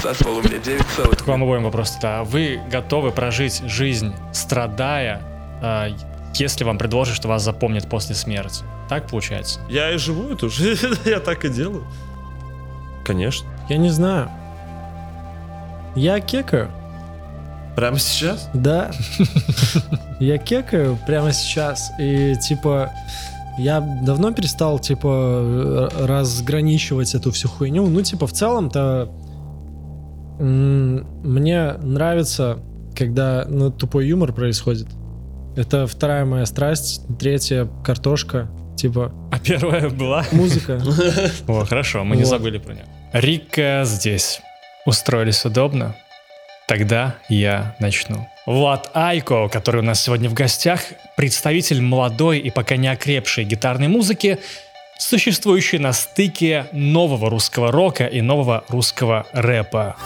Сошел у меня 9 целых. К вам обоим вопрос тогда. Вы готовы прожить жизнь, страдая, э, если вам предложат, что вас запомнят после смерти? Так получается? Я и живу эту жизнь, я так и делаю. Конечно. Я не знаю. Я кекаю. Прямо сейчас? Да. Я кекаю прямо сейчас. И типа я давно перестал, типа, разграничивать эту всю хуйню. Ну, типа, в целом-то мне нравится, когда ну, тупой юмор происходит. Это вторая моя страсть, третья картошка, типа А первая была? музыка. О, хорошо, мы не забыли про нее. Рика здесь. Устроились удобно? Тогда я начну. Влад Айко, который у нас сегодня в гостях, представитель молодой и пока не окрепшей гитарной музыки, существующий на стыке нового русского рока и нового русского рэпа.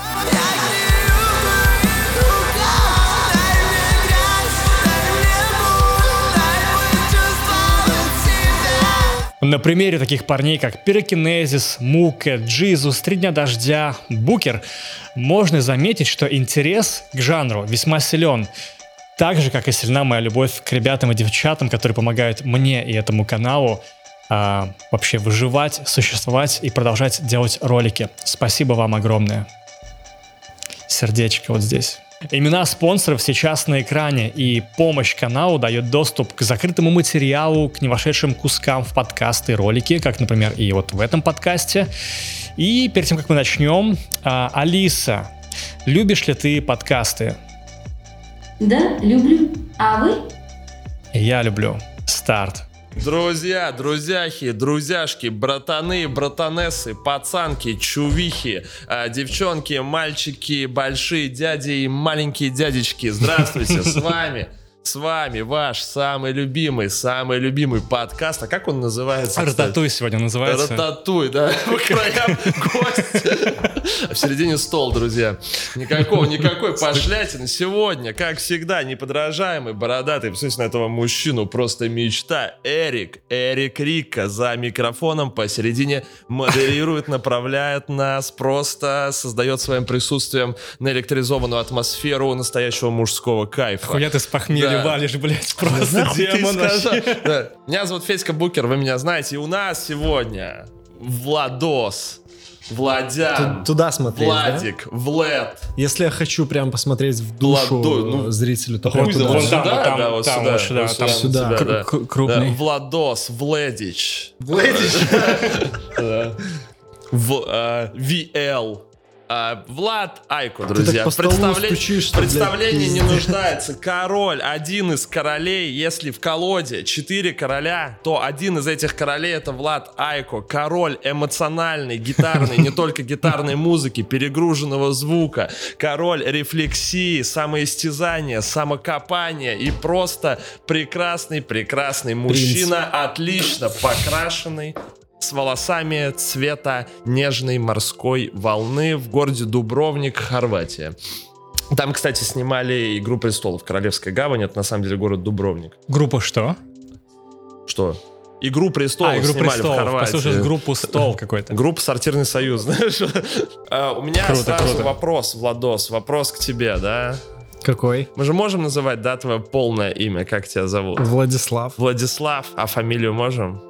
На примере таких парней, как Пирокинезис, Мука, Джизус, Три дня дождя, Букер, можно заметить, что интерес к жанру весьма силен. Так же, как и сильна моя любовь к ребятам и девчатам, которые помогают мне и этому каналу а, вообще выживать, существовать и продолжать делать ролики. Спасибо вам огромное. Сердечко вот здесь. Имена спонсоров сейчас на экране, и помощь каналу дает доступ к закрытому материалу, к невошедшим кускам в подкасты и ролики, как, например, и вот в этом подкасте. И перед тем, как мы начнем, а, Алиса, любишь ли ты подкасты? Да, люблю. А вы? Я люблю. Старт. Друзья, друзьяхи, друзьяшки, братаны, братанессы, пацанки, чувихи, а, девчонки, мальчики, большие дяди и маленькие дядечки. Здравствуйте, с вами, с вами ваш самый любимый, самый любимый подкаст. А как он называется? Рататуй сегодня называется. Рататуй, да, по краям гость. А в середине стол, друзья. Никакого, никакой пошлятины. Сегодня, как всегда, неподражаемый, бородатый, посмотрите на этого мужчину, просто мечта. Эрик, Эрик Рика за микрофоном посередине модерирует, направляет нас, просто создает своим присутствием наэлектризованную атмосферу настоящего мужского кайфа. Хуя ты с похмелья. Валишь, блядь, просто демон вообще. Да. Меня зовут Федька Букер, вы меня знаете. И у нас сегодня Владос, Владян, Ту- Туда смотреть, да? Владик, Влад. Если я хочу прям посмотреть в душу Владой, ну, зрителю, то прям туда. вон там, Сюда, там, да, вот там, сюда, вот сюда, вот там. Сюда. да, Кр- да. кр- крупный. Да, Владос, Владич. Да. В, а, VL. А, Влад Айко, друзья. Представле- стучишь, что, блядь, Представление не нуждается. Король, один из королей, если в колоде четыре короля, то один из этих королей это Влад Айко. Король эмоциональный, гитарный, не только гитарной музыки, перегруженного звука. Король рефлексии, самоистязания, самокопания и просто прекрасный, прекрасный мужчина, отлично покрашенный, с волосами цвета нежной морской волны в городе Дубровник, Хорватия. Там, кстати, снимали «Игру престолов». Королевская гавань — это на самом деле город Дубровник. Группа что? Что? «Игру престолов» А, «Игру снимали в престолов». Хорватии. Послушаешь группу «Стол» какой-то. Группа «Сортирный союз», знаешь? А, У меня Круто, сразу круто. вопрос, Владос, вопрос к тебе, да? Какой? Мы же можем называть, да, твое полное имя, как тебя зовут? Владислав Владислав, а фамилию можем?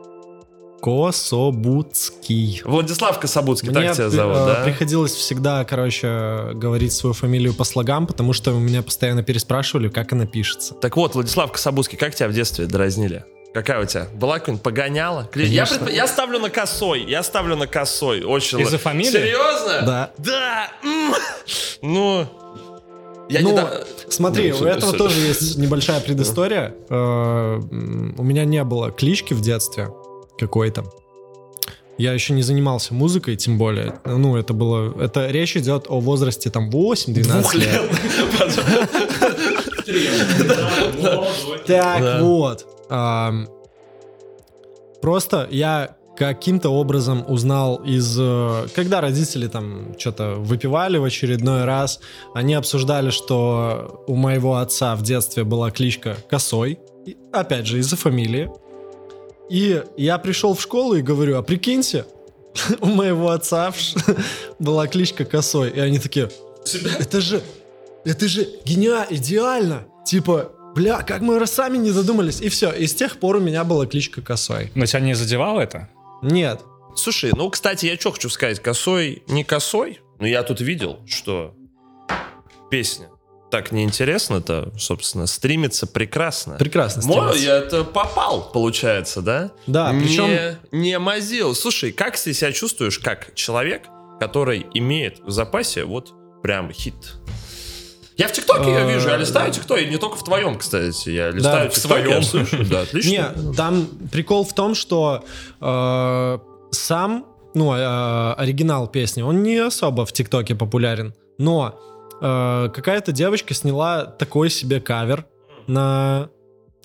Кособутский. Владислав Кособудский, Мне так тебя при- зовут, э, да? приходилось всегда, короче, говорить свою фамилию по слогам, потому что меня постоянно переспрашивали, как она пишется. Так вот, Владислав Кособудский, как тебя в детстве дразнили? Какая у тебя? Была какая-нибудь погоняла? Я, предп- я ставлю на косой. Я ставлю на косой. Очень. Из-за фамилии? Серьезно? Да. Да. Ну. Я ну, не да- смотри, Ну, у этого всё- тоже есть небольшая предыстория. Э, У меня не было клички в детстве какой-то. Я еще не занимался музыкой, тем более. Ну, это было... Это речь идет о возрасте там 8-12 лет. Так вот. Просто я каким-то образом узнал из... э, Когда родители там что-то выпивали в очередной раз, они обсуждали, что у моего отца в детстве была кличка Косой. И, Опять же, из-за фамилии. И я пришел в школу и говорю, а прикиньте, у моего отца была кличка Косой, и они такие, это же, это же гениально, идеально. Типа, бля, как мы сами не додумались. И все, и с тех пор у меня была кличка Косой. Но тебя не задевало это? Нет, Слушай, ну, кстати, я что хочу сказать, косой не косой, но я тут видел, что песня так неинтересно-то, собственно, стримится прекрасно. прекрасно Мо- стримится. я это попал, получается, да? Да, не, причем- Не мазил. Слушай, как ты себя чувствуешь как человек, который имеет в запасе вот прям хит? Я в ТикТоке я вижу, я листаю ТикТок, и не только в твоем, кстати. Я листаю в ТикТок, своем. да, отлично. Не, там прикол в том, что э, сам, ну, э, оригинал песни, он не особо в ТикТоке популярен, но э, какая-то девочка сняла такой себе кавер на...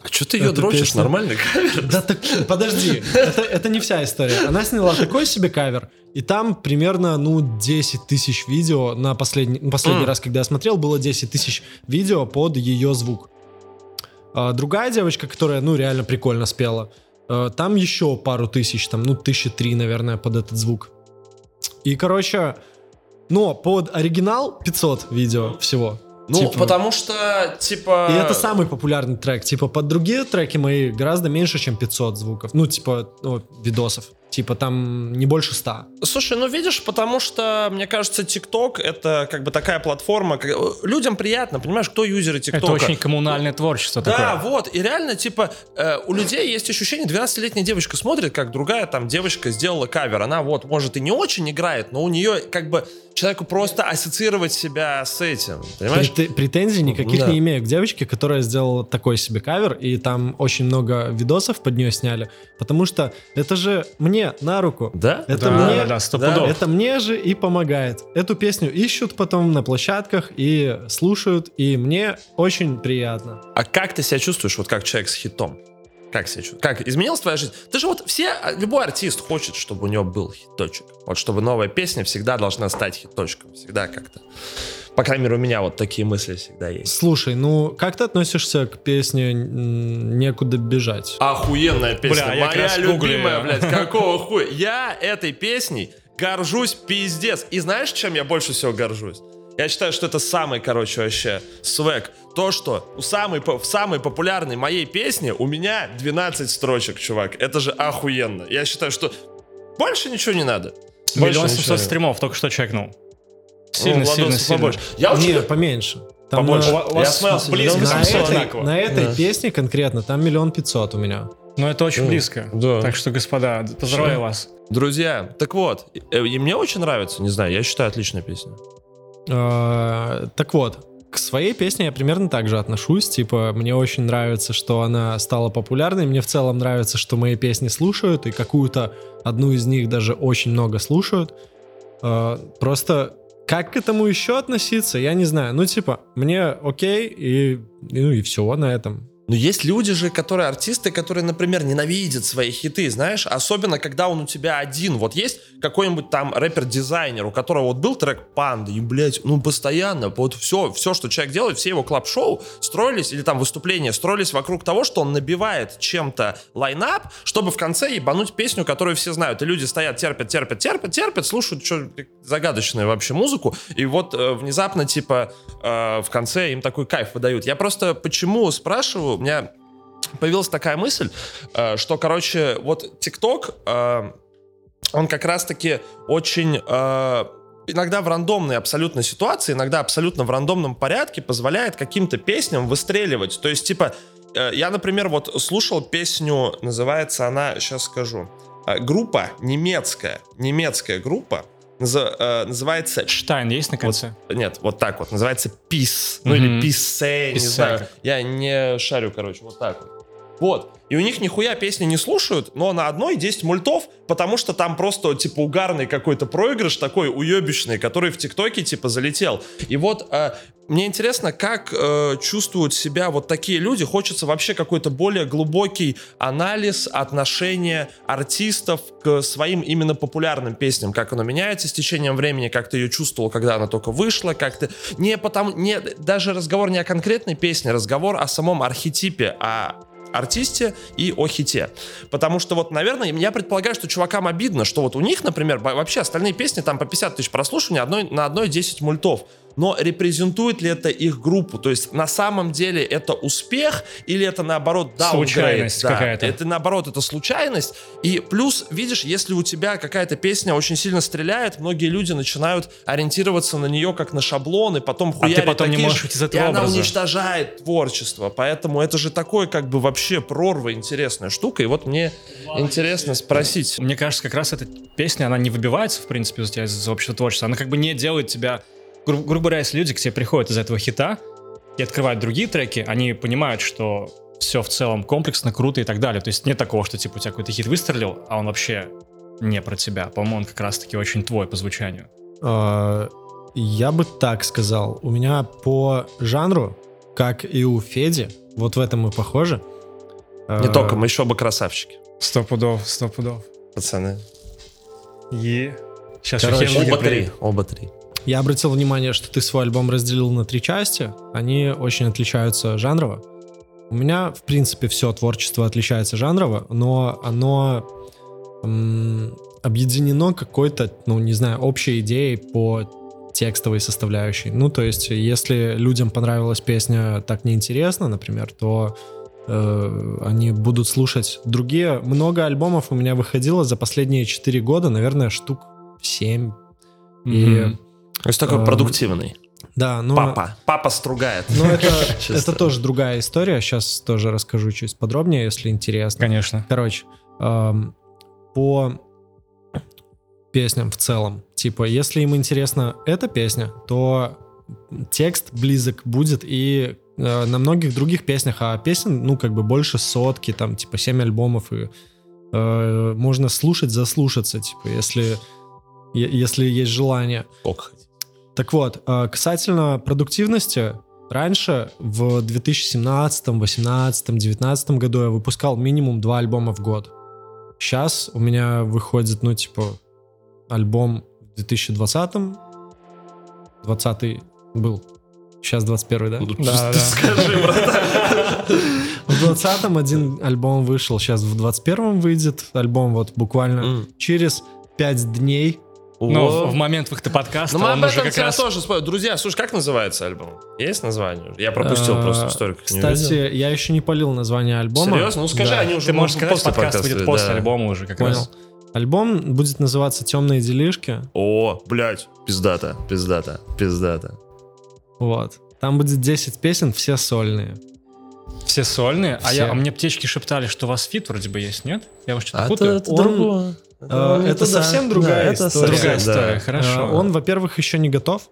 А что ты ее Эту дрочишь? песню. Нормальный кавер? Да так, подожди, это, это не вся история. Она сняла такой себе кавер, и там примерно, ну, 10 тысяч видео на последний, ну, последний М. раз, когда я смотрел, было 10 тысяч видео под ее звук. А другая девочка, которая, ну, реально прикольно спела, э, там еще пару тысяч, там, ну, тысячи три, наверное, под этот звук. И, короче, но под оригинал 500 видео всего. Ну, Типа- потому что, типа... И это самый популярный трек. Типа, под другие треки мои гораздо меньше, чем 500 звуков. Ну, типа, ну, видосов. Типа, там не больше 100. Слушай, ну видишь, потому что, мне кажется, ТикТок это как бы такая платформа, как- людям приятно, понимаешь, кто юзеры ТикТока. Это очень коммунальное творчество Да, такое. вот, и реально, типа, э, у людей есть ощущение, 12-летняя девочка смотрит, как другая там девочка сделала кавер, она вот, может, и не очень играет, но у нее, как бы, человеку просто ассоциировать себя с этим, понимаешь? Прет- претензий никаких Да. не имею к девочке, которая сделала такой себе кавер, и там очень много видосов под нее сняли, потому что это же мне на руку. Да? Это Да, мне, да, да, сто да, это мне же и помогает. Эту песню ищут потом на площадках и слушают, и мне очень приятно. А как ты себя чувствуешь, вот как человек с хитом? Как себя чувствуешь? Как изменилась твоя жизнь? Ты же вот все, а, любой артист хочет, чтобы у него был хиточек. Вот чтобы новая песня всегда должна стать хиточком. Всегда как-то. По крайней мере, у меня вот такие мысли всегда есть. Слушай, ну как ты относишься к песне «Некуда бежать»? Охуенная песня. Бля, я Моя любимая, блядь. Какого хуя? Я этой песней горжусь пиздец. И знаешь, чем я больше всего горжусь? Я считаю, что это самый, короче, вообще свек. То, что у самой, в самой популярной моей песне у меня 12 строчек, чувак. Это же охуенно. Я считаю, что больше ничего не надо. Больше Миллион семьсот стримов только что чекнул. Сильно, Ну, сильно, сильно. побольше. Я очень... Не, поменьше. Там Побольше. на- У вас Я смотрел, близко на, 700 этой, одинаково. на этой Да. песне конкретно там миллион пятьсот у меня. Но это очень Ну, близко. да. Так что, господа, поздравляю вас. Друзья, так вот, э, и мне очень нравится, не знаю, я считаю, отличная песня. Э, Так вот, к своей песне я примерно так же отношусь. Типа, мне очень нравится, что она стала популярной. Мне в целом нравится, что мои песни слушают, и какую-то одну из них даже очень много слушают. Э, Просто как к этому еще относиться, я не знаю. Ну, типа, мне окей, и, ну и все на этом. Но есть люди же, которые артисты, которые, например, ненавидят свои хиты, знаешь, особенно когда он у тебя один. Вот есть какой-нибудь там рэпер-дизайнер, у которого вот был трек Панда, и, блядь, ну постоянно, вот все, все, что человек делает, все его клаб-шоу строились, или там выступления строились вокруг того, что он набивает чем-то лайнап, чтобы в конце ебануть песню, которую все знают. И люди стоят, терпят, терпят, терпят, терпят, слушают что загадочную вообще музыку, и вот э, внезапно, типа, э, в конце им такой кайф выдают. Я просто почему спрашиваю, у меня появилась такая мысль, э, что, короче, вот ТикТок, э, он как раз-таки очень... э, иногда в рандомной абсолютно ситуации, иногда абсолютно в рандомном порядке позволяет каким-то песням выстреливать. То есть, типа, я, например, вот слушал песню, называется она, сейчас скажу, группа немецкая, немецкая группа, называется Штайн есть на конце? нет, вот так вот. Называется Peace. Ну Мгм. или Peace, не знаю. Я не шарю, короче, вот так вот. Вот. И у них нихуя песни не слушают, но на одной 10 мультов, потому что там просто, типа, угарный какой-то проигрыш такой уебищный, который в ТикТоке, типа, залетел. И вот э, мне интересно, как э, чувствуют себя вот такие люди. Хочется вообще какой-то более глубокий анализ отношения артистов к своим именно популярным песням, как оно меняется с течением времени, как ты ее чувствовал, когда она только вышла, как ты... Не потому... Не, даже разговор не о конкретной песне, разговор о самом архетипе, о артисте и о хите. Потому что вот, наверное, я предполагаю, что чувакам обидно, что вот у них, например, вообще остальные песни там по 50 тысяч прослушиваний, одной, на одной 10 мультов. Но репрезентует ли это их группу? То есть на самом деле это успех или это наоборот downgrade? Случайность Да, какая-то. Это наоборот, это случайность. И плюс, видишь, если у тебя какая-то песня очень сильно стреляет, многие люди начинают ориентироваться на нее как на шаблон, и потом хуярить А потом не можешь же, выйти из этого и она образа. уничтожает творчество. Поэтому это же такой как бы вообще прорва интересная штука. И вот мне интересно спросить. Мне кажется, как раз эта песня, она не выбивается, в принципе, из тебя из общего творчества. Она как бы не делает тебя... Гру- грубо говоря, если люди к тебе приходят из этого хита и открывают другие треки, они понимают, что все в целом комплексно, круто и так далее. То есть нет такого, что типа у тебя какой-то хит выстрелил, а он вообще не про тебя. По-моему, он как раз-таки очень твой по звучанию. А, Я бы так сказал. У меня по жанру, как и у Феди, вот в этом мы похожи. Не А, только, мы еще оба красавчики, Сто пудов, сто пудов. пацаны. И... Сейчас Короче, Оба три, оба три. Я обратил внимание, что ты свой альбом разделил на три части. Они очень отличаются жанрово. У меня, в принципе, все творчество отличается жанрово, но оно м, объединено какой-то, ну, не знаю, общей идеей по текстовой составляющей. Ну, то есть, если людям понравилась песня «Так неинтересно», например, то э, они будут слушать другие. Много альбомов у меня выходило за последние 4 года, наверное, штук 7. И Мгм. То есть такой Эм, продуктивный. да, но... Папа. Папа стругает. Но это, это тоже другая история. Сейчас тоже расскажу чуть подробнее, если интересно. Конечно. Короче, эм, по песням в целом. Типа, если им интересна эта песня, то текст близок будет и э, на многих других песнях, а песен, ну, как бы больше сотки, там, типа, 7 альбомов, и э, можно слушать, заслушаться, типа, если, е- если есть желание. Ок. Так вот, э, касательно продуктивности, раньше в 2017, 2018, 2019 году я выпускал минимум два альбома в год. Сейчас у меня выходит, ну, типа, альбом в 2020, 20 был, сейчас 21, да? Да, да. Скажи. В 20 один альбом вышел, сейчас в 21 выйдет альбом вот буквально через 5 дней. Но О. в, момент выхода подкаста Ну, мы об этом как раз... тоже спорю. Друзья, слушай, как называется альбом? Есть название? Я пропустил Э, просто в Кстати, я еще не полил название альбома. Серьезно? Ну скажи, они уже Ты можешь сказать, подкаст подкаста, после альбома уже как раз. Альбом будет называться «Темные делишки». О, блядь, пиздато, пиздато, пиздато. Вот. Там будет 10 песен, все сольные. Все сольные, а, Все. я, а мне птички шептали, что у вас feat вроде бы есть, нет? Я вас что-то А путаю. это Он- другое. Э, это совсем другая история. Другая да. хорошо. Э, Он, во-первых, еще не готов.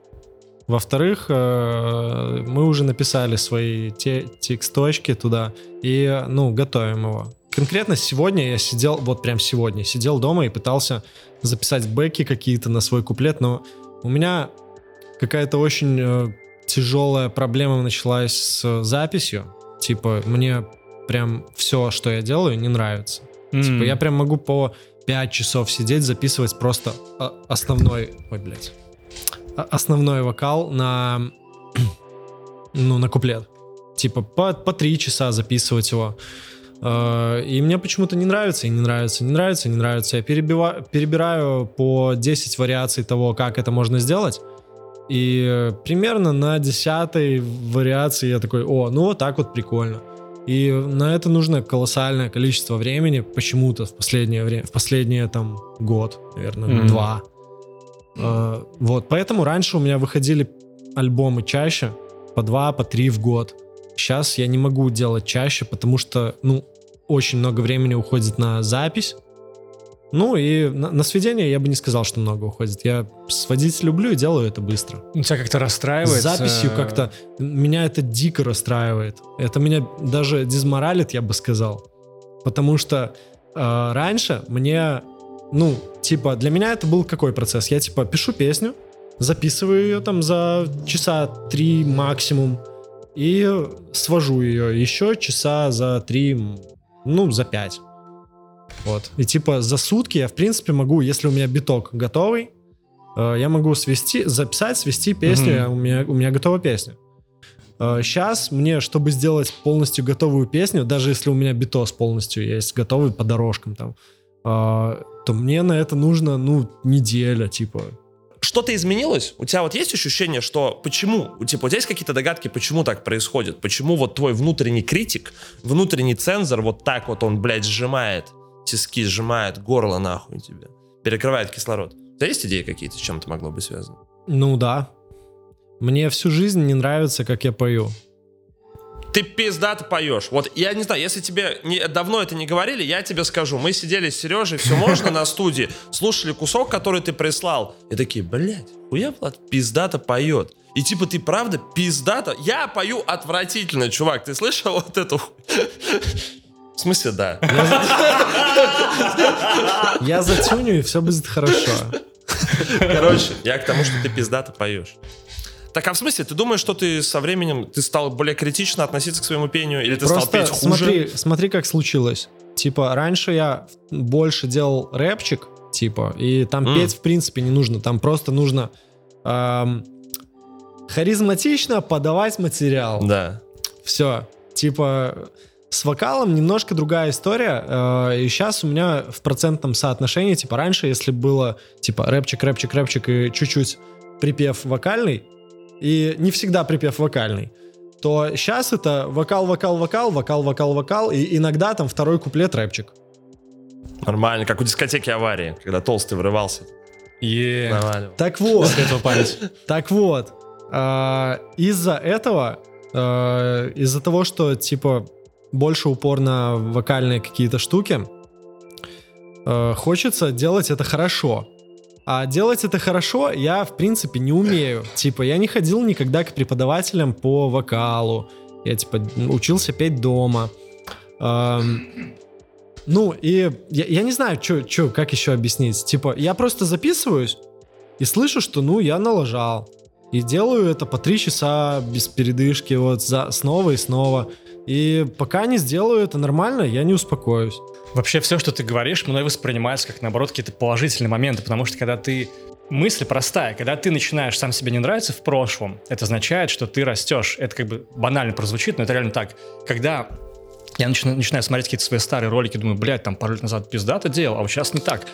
Во-вторых, э, мы уже написали свои те тексточки туда и, ну, готовим его. Конкретно сегодня я сидел, вот прям сегодня, сидел дома и пытался записать бэки какие-то на свой куплет, но у меня какая-то очень э, тяжелая проблема началась с записью. Типа, мне прям все, что я делаю, не нравится. М. Типа, я прям могу по 5 часов сидеть, записывать просто а, основной... Ой, блядь. А- Основной вокал на... Ну, на куплет. Типа, по, по 3 часа записывать его. Э, И мне почему-то не нравится, и не нравится, не нравится, не нравится. Я перебива- перебираю по 10 вариаций того, как это можно сделать. И примерно на десятой вариации я такой, о, ну вот так вот прикольно. И на это нужно колоссальное количество времени почему-то в последнее время, в последние там год, наверное, Мгм. два. Э, вот, поэтому раньше у меня выходили альбомы чаще, по два, по три в год. Сейчас я не могу делать чаще, потому что, ну, очень много времени уходит на запись. Ну и на, на сведение я бы не сказал, что много уходит. Я сводить люблю и делаю это быстро. Ну, Тебя как-то расстраивает. С записью э, как-то меня это дико расстраивает. Это меня даже дезморалит, я бы сказал. Потому что э, раньше мне, ну, типа, для меня это был какой процесс? Я, типа, пишу песню, записываю ее там за часа три максимум и свожу ее еще часа за три, ну, за пять. Вот. И типа за сутки я, в принципе, могу, если у меня биток готовый, э, я могу свести, записать, свести песню, я- у, меня, у меня готова песня. Сейчас мне, чтобы сделать полностью готовую песню, даже если у меня битос полностью есть, готовый по дорожкам там, э, то мне на это нужно, ну, неделя, типа. Что-то изменилось? У тебя вот есть ощущение, что почему? Типа, у тебя есть какие-то догадки, почему так происходит? Почему вот твой внутренний критик, внутренний цензор вот так вот он, блядь, сжимает тиски, сжимает горло нахуй тебе, перекрывает кислород? У тебя есть идеи какие-то, с чем это могло быть связано? Ну да. Мне всю жизнь не нравится, как я пою. Ты пиздато поешь. Вот я не знаю, если тебе не, давно это не говорили, я тебе скажу. Мы сидели с Сережей, все можно на студии, слушали кусок, который ты прислал. И такие, блядь, хуя Влад пиздато поет. И типа ты правда пиздато? Я пою отвратительно, чувак. Ты слышал вот эту... В смысле, да. Я затюню, и все будет хорошо. Короче, я к тому, что ты пиздато поешь. Так, а в смысле, ты думаешь, что ты со временем ты стал более критично относиться к своему пению, или ты стал Просто петь хуже? смотри, смотри, как случилось. Типа, раньше я больше делал рэпчик, типа, и там М. петь, в принципе, не нужно. Там просто нужно эм, харизматично подавать материал. Да. Все. Типа, с вокалом немножко другая история. э, и сейчас у меня в процентном соотношении, типа, раньше, если было, типа, рэпчик, рэпчик, рэпчик и чуть-чуть припев вокальный, и не всегда припев вокальный, то сейчас это вокал, вокал, вокал, вокал, вокал, вокал, и иногда там второй куплет рэпчик. Нормально, как у дискотеки аварии, когда толстый врывался. Е. Так вот. Так вот, а, из-за этого, а, из-за того, что, типа, больше упор на вокальные какие-то штуки, а, хочется делать это хорошо. А делать это хорошо я, в принципе, не умею. Типа, я не ходил никогда к преподавателям по вокалу. Я, типа, учился петь дома. Ам, ну, и я, я не знаю, чё, чё, как еще объяснить. Типа, я просто записываюсь, и слышу, что, ну, я налажал. И делаю это по три часа без передышки, вот, за, снова и снова. И пока не сделаю это нормально, я не успокоюсь. Вообще все, что ты говоришь, мной воспринимается как, наоборот, какие-то положительные моменты, потому что когда ты... Мысль простая. Когда ты начинаешь сам себе не нравиться в прошлом, это означает, что ты растешь. Это как бы банально прозвучит, но это реально так. Когда я начинаю, начинаю смотреть какие-то свои старые ролики, думаю, блядь, там пару лет назад пиздато делал, а вот сейчас не так.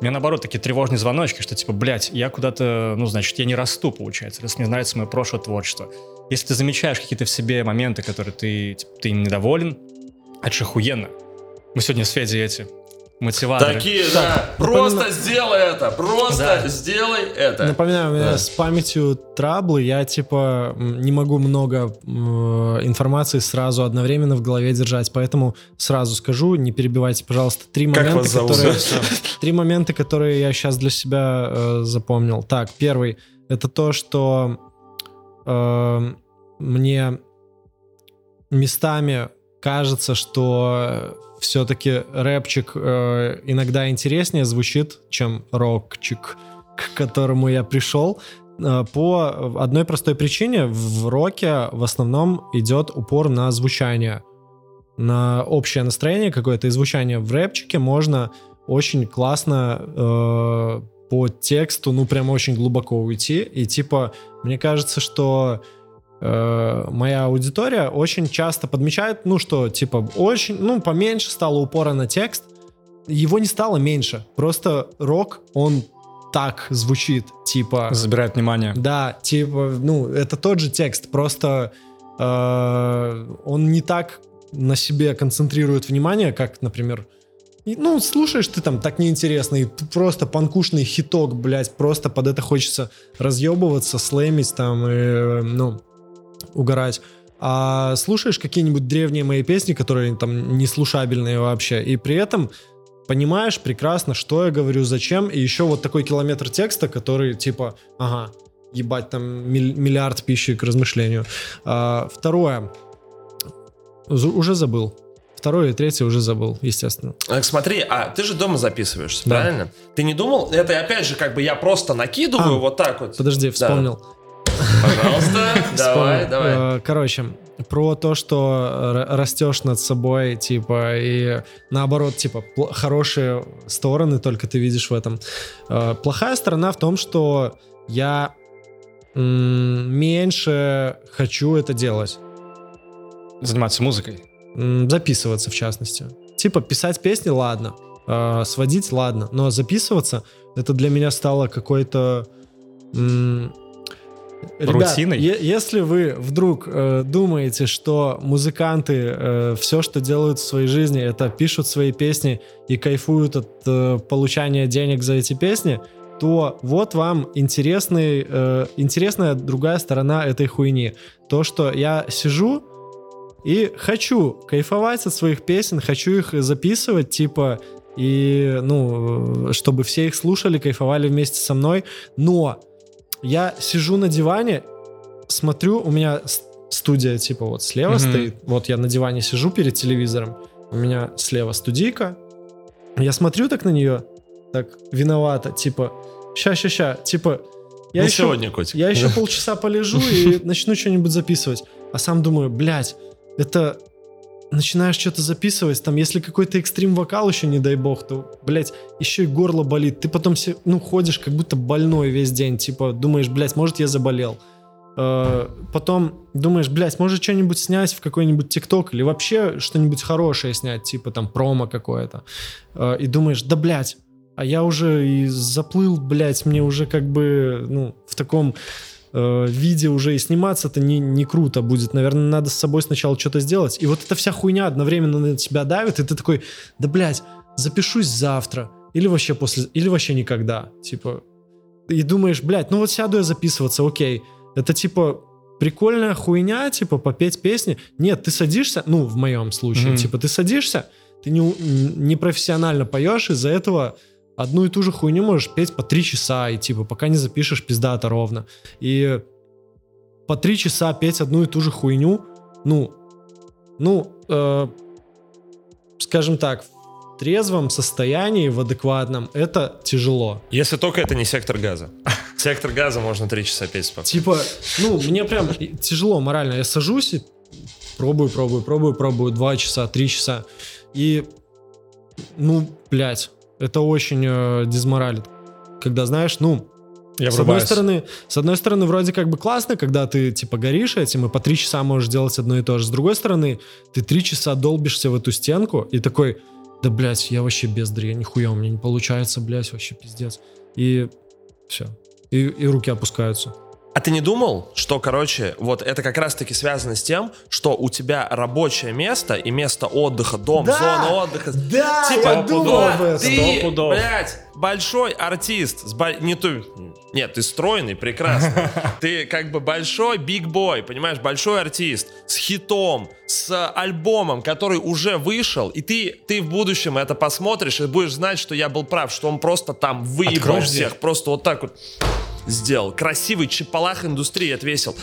Меня, наоборот, такие тревожные звоночки, что типа, блядь, я куда-то, ну, значит, я не расту, получается, раз мне нравится мое прошлое творчество. Если ты замечаешь какие-то в себе моменты, которые ты, типа, ты им недоволен, это же охуенно. Мы сегодня с Федей эти мотиваторы. Такие, да. Просто напомина- сделай это. Просто Да. сделай это. Напоминаю, у меня Да. с памятью траблы, я, типа, не могу много э, информации сразу одновременно в голове держать, поэтому сразу скажу, не перебивайте, пожалуйста, три Как момента, вас зовут? которые... Три момента, которые я сейчас для себя э, запомнил. Так, первый это то, что э, мне местами кажется, что все-таки рэпчик э, иногда интереснее звучит, чем рокчик, к которому я пришел. Э, По одной простой причине в роке в основном идет упор на звучание, на общее настроение какое-то и звучание. В рэпчике можно очень классно э, по тексту, ну прям очень глубоко уйти. И типа, мне кажется, что э, моя аудитория очень часто подмечает, ну что, типа, очень, ну поменьше стало упора на текст. Его не стало меньше. Просто рок, он так звучит, типа... Забирает внимание. Да, типа, ну, это тот же текст, просто э, он не так на себе концентрирует внимание, как, например, и, ну, слушаешь ты там так неинтересно, и просто панкушный хиток, блядь, просто под это хочется разъебываться, слэмить там, и, э, ну, угорать. А слушаешь какие-нибудь древние мои песни, которые там неслушабельные вообще, и при этом понимаешь прекрасно, что я говорю, зачем, и еще вот такой километр текста, который типа, ага, ебать, там миллиард пищи к размышлению. А, второе, уже забыл. Второе и третье уже забыл, естественно. Так, смотри, а ты же дома записываешься, Да. правильно? Ты не думал, это опять же как бы я просто накидываю А, вот так вот. Подожди, Да. Пожалуйста, давай, Вспомнил. давай. Э, Короче, про то, что растешь над собой, типа, и наоборот, типа, хорошие стороны только ты видишь в этом. Э, Плохая сторона в том, что я меньше хочу это делать. Заниматься музыкой. Записываться, в частности. Типа, писать песни, ладно. Э, сводить, ладно. Но записываться, это для меня стало какой-то... м, Ребят, Рутиной? если вы вдруг э, думаете, что музыканты все, что делают в своей жизни, это пишут свои песни и кайфуют от э, получания денег за эти песни, то вот вам интересный, э, интересная другая сторона этой хуйни. То, что я сижу и хочу кайфовать от своих песен, хочу их записывать, типа, и, ну, э, чтобы все их слушали, кайфовали вместе со мной, но я сижу на диване, смотрю, у меня студия, типа, вот слева Мгм. стоит, вот я на диване сижу перед телевизором, у меня слева студийка, я смотрю так на нее, так, виновато, типа, ща-ща-ща, типа, я Не еще, сегодня, котик. я еще полчаса полежу и начну что-нибудь записывать. А сам думаю, блядь, это начинаешь что-то записывать, там, если какой-то экстрим вокал еще, не дай бог, то, блядь, еще и горло болит. Ты потом, се- ну, ходишь как будто больной весь день, типа, думаешь, блядь, может, я заболел. Э, Потом думаешь, блядь, может что-нибудь снять в какой-нибудь ТикТок или вообще что-нибудь хорошее снять, типа там промо какое-то. Э, И думаешь, да, блядь, а я уже и заплыл, блядь, мне уже как бы, ну, в таком э, виде уже и сниматься-то не, не круто будет. Наверное, надо с собой сначала что-то сделать. И вот эта вся хуйня одновременно на тебя давит, и ты такой, да, блядь, запишусь завтра. Или вообще после, или вообще никогда. Типа, и думаешь, блядь, ну вот сяду я записываться, окей. Это типа прикольная хуйня, типа попеть песни. Нет, ты садишься, ну, в моем случае, Мгм. типа ты садишься, ты не, не профессионально поешь, из-за этого одну и ту же хуйню можешь петь по три часа, и типа пока не запишешь пиздато ровно. И по три часа петь одну и ту же хуйню, ну, ну, э, скажем так, в трезвом состоянии, в адекватном, это тяжело. Если только это не сектор газа. Сектор газа можно три часа петь спокойно. Типа, ну, мне прям тяжело морально. Я сажусь и пробую, пробую, пробую, пробую два часа, три часа. И, ну, блядь, это очень э, дезморалит. Когда, знаешь, ну, Я с одной стороны, с одной стороны, вроде как бы классно, когда ты типа горишь этим и по три часа можешь делать одно и то же. С другой стороны, ты три часа долбишься в эту стенку и такой, да, блядь, я вообще бездарь, нихуя у меня не получается, блядь, вообще пиздец. И все. И, и руки опускаются. А ты не думал, что, короче, вот это как раз-таки связано с тем, что у тебя рабочее место и место отдыха, дом, Да! зона отдыха. Да, Типа, я думал об этом. Ты, блядь, большой артист. С бо- Не ты. Нет, ты стройный, прекрасный. Ты как бы большой биг-бой, понимаешь, большой артист с хитом, с альбомом, который уже вышел, и ты, ты в будущем это посмотришь и будешь знать, что я был прав, что он просто там выебал Откроешь всех, просто вот так вот сделал. Красивый чепалах индустрии отвесил.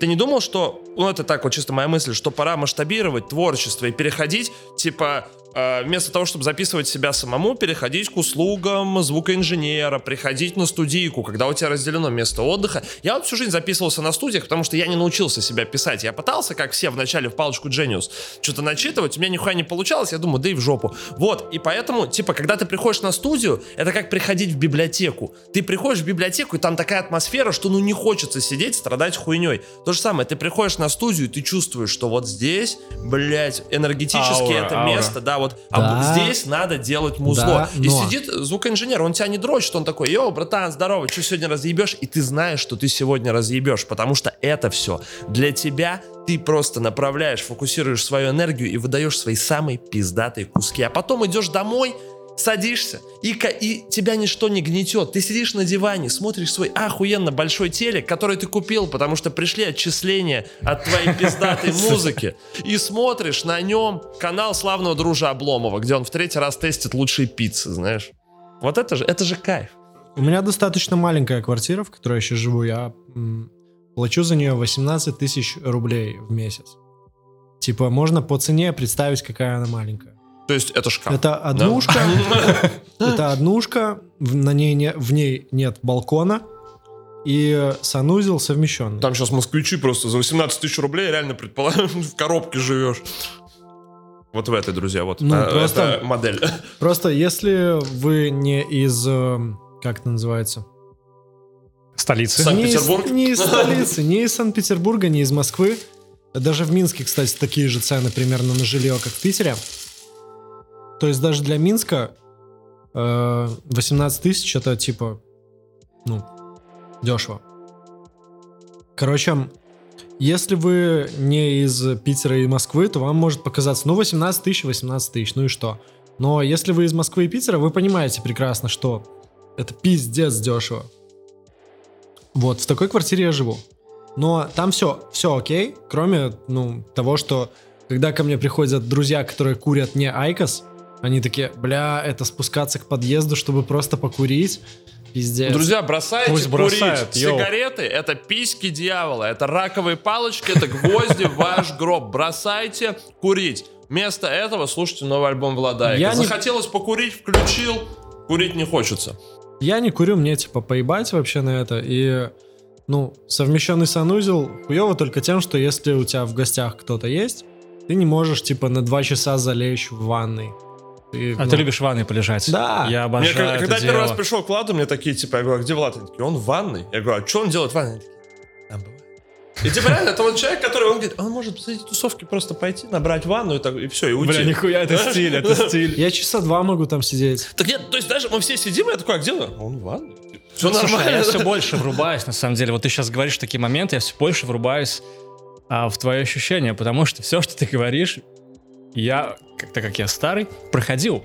Ты не думал, что, ну это так вот чисто моя мысль, что пора масштабировать творчество и переходить, типа, вместо того, чтобы записывать себя самому, переходить к услугам звукоинженера, приходить на студийку, когда у тебя разделено место отдыха. Я вот всю жизнь записывался на студиях, потому что я не научился себя писать. Я пытался, как все, вначале в палочку Genius, что-то начитывать, у меня нихуя не получалось, я думаю, да и в жопу. Вот, и поэтому, типа, когда ты приходишь на студию, это как приходить в библиотеку. Ты приходишь в библиотеку, и там такая атмосфера, что ну не хочется сидеть, страдать хуйней. То же самое, ты приходишь на студию, и ты чувствуешь, что вот здесь, блядь, энергетически Аура, это аура. место, да, вот, а Да. вот здесь надо делать музло. Да, и но- сидит звукоинженер, он тебя не дрочит, он такой, йоу, братан, здорово, что сегодня разъебешь? И ты знаешь, что ты сегодня разъебешь, потому что это все для тебя, ты просто направляешь, фокусируешь свою энергию и выдаешь свои самые пиздатые куски. А потом идешь домой, садишься, и, и тебя ничто не гнетет. Ты сидишь на диване, смотришь свой охуенно большой телек, который ты купил, потому что пришли отчисления от твоей пиздатой музыки, и смотришь на нем канал славного дружа Обломова, где он в третий раз тестит лучшие пиццы, знаешь. Вот это же, это же кайф. У меня достаточно маленькая квартира, в которой я сейчас живу. Я плачу за нее 18 тысяч рублей в месяц. Типа, можно по цене представить, какая она маленькая. То есть это шкаф. Это однушка. Это однушка. в- На ней не, в ней нет балкона. И санузел совмещенный. Там сейчас москвичи просто за 18 тысяч рублей реально предполагаю в коробке живешь. Вот в этой, друзья, вот. Ну, А, просто- это модель. Просто если вы не из... э, Как это называется? Столицы. Сан- Не из- Санкт-Петербург? Не из столицы, не из Санкт-Петербурга, не из Москвы. Даже в Минске, кстати, такие же цены примерно на жилье, как в Питере. То есть даже для Минска э, 18 тысяч это типа, ну, дешево. Короче, если вы не из Питера и Москвы, то вам может показаться, ну, 18 тысяч, 18 тысяч, ну и что? Но если вы из Москвы и Питера, вы понимаете прекрасно, что это пиздец дешево. Вот, в такой квартире я живу. Но там все, все окей, кроме, ну, того, что когда ко мне приходят друзья, которые курят не IQOS, они такие, бля, это спускаться к подъезду, чтобы просто покурить, пиздец. Друзья, бросайте Пусть курить. бросают. Сигареты — это письки дьявола, это раковые палочки, это гвозди в ваш гроб. Бросайте курить. Вместо этого слушайте новый альбом Владайка. Я не- Захотелось покурить, включил, курить не хочется. Я не курю, мне типа поебать вообще на это. И, ну, совмещенный санузел хуево только тем, что если у тебя в гостях кто-то есть, ты не можешь типа на два часа залечь в ванной. Ты, А ну, ты любишь в ванной полежать? Да. Я Мне, обожаю когда это когда я первый раз дело. пришел к Владу, мне такие, типа, я говорю, а где Влад? Они такие, он в ванной. Я говорю, а что он делает в ванной? Они такие, «Там бывает». И типа реально, это вот человек, который, он говорит, он может среди тусовки просто пойти, набрать ванну и, так, и все, и уйти. Бля, нихуя, это стиль, это стиль. Я часа два могу там сидеть. Так нет, то есть даже мы все сидим, и я такой, а где он? Он в ванной. Все Слушай, а нормально. я все больше врубаюсь, на самом деле. Вот ты сейчас говоришь такие моменты, я все больше врубаюсь а, в твои ощущения, потому что все, что ты говоришь, я, так как я старый, проходил.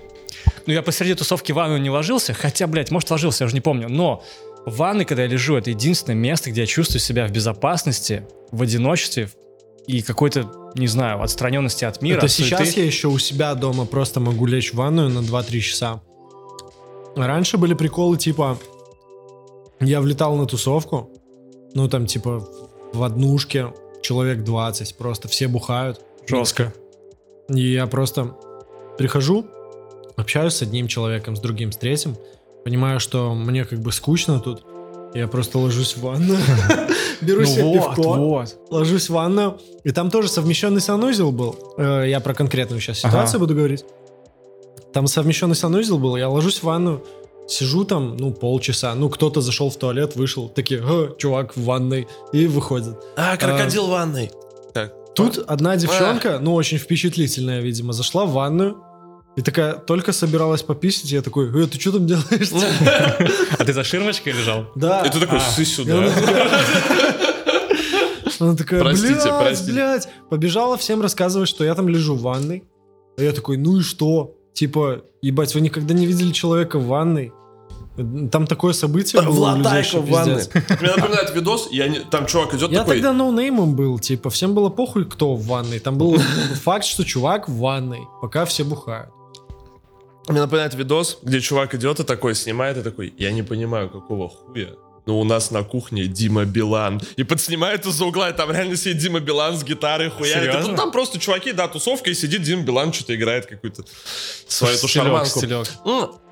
Ну, я посреди тусовки в ванну не ложился, хотя, блядь, может, ложился, я уже не помню, но в ванной, когда я лежу, это единственное место, где я чувствую себя в безопасности, в одиночестве и какой-то, не знаю, отстраненности от мира. Это от суеты. сейчас я еще у себя дома просто могу лечь в ванную на 2-3 часа. Раньше были приколы типа... Я влетал на тусовку, ну там типа в однушке человек 20, просто все бухают. Жестко. И я просто прихожу, общаюсь с одним человеком, с другим, с третьим, понимаю, что мне как бы скучно тут. Я просто ложусь в ванну, беру Ну себе пивко, ложусь в ванну, и там тоже совмещенный санузел был. Э, Я про конкретную сейчас ситуацию буду говорить. Там совмещенный санузел был, я ложусь в ванну, сижу там, ну, полчаса. Ну, кто-то зашел в туалет, вышел, такие, «Га, чувак в ванной, и выходит. А, крокодил в ванной. Тут одна девчонка, ну, очень впечатлительная, видимо, зашла в ванную, и такая, только собиралась пописать, и я такой, э, ты что там делаешь? А ты за ширмочкой лежал? Да. И ты такой, А. сы сюда. она такая- Она такая, Простите, блядь, простите. блядь. Побежала всем рассказывать, что я там лежу в ванной. А я такой, ну и что? Типа, ебать, вы никогда не видели человека в ванной? Там такое событие было Владайка что в ванной. Мне напоминает видос, я не- там чувак идет Я такой, тогда ноунеймом был, типа, всем было похуй, кто в ванной. Там был факт, что чувак в ванной, пока все бухают. Мне напоминает видос, где чувак идет и такой снимает, и такой, я не понимаю, какого хуя. Но у нас на кухне Дима Билан. И подснимает из-за угла, и там реально сидит Дима Билан с гитарой, хуярит. Серьезно? Ну, там просто чуваки, да, тусовка, и сидит Дима Билан, что-то играет какую-то свою эту Стилек,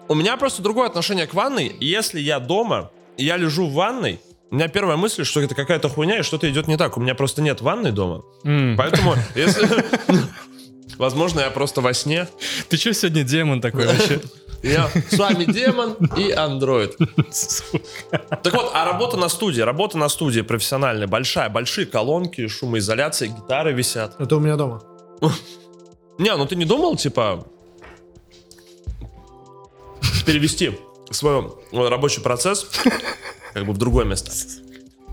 У меня просто другое отношение к ванной. Если я дома, и я лежу в ванной, у меня первая мысль, что это какая-то хуйня, и что-то идет не так. У меня просто нет ванной дома. М. Поэтому, если... Возможно, я просто во сне. Ты что сегодня демон такой вообще? Я с вами демон и андроид. Так вот, а работа на студии, работа на студии профессиональная, большая, большие колонки, шумоизоляция, гитары висят. Это у меня дома. Не, ну ты не думал, типа, перевести свой рабочий процесс как бы в другое место?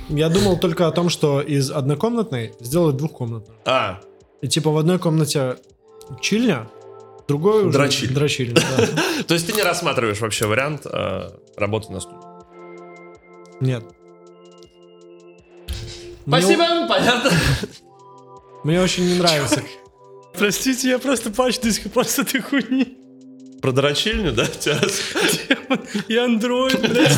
Я думал только о том, что из однокомнатной сделать двухкомнатную. А, И типа в одной комнате чильня, в другой уже Дрочильня. дрочильня, да. то есть ты не рассматриваешь вообще вариант э, работы на студии? Нет. Мне- Спасибо, понятно. Мне очень не нравится. Простите, я просто пачкаюсь после этой хуйни. Про дрочильню, да? Тебя И андроид, блядь.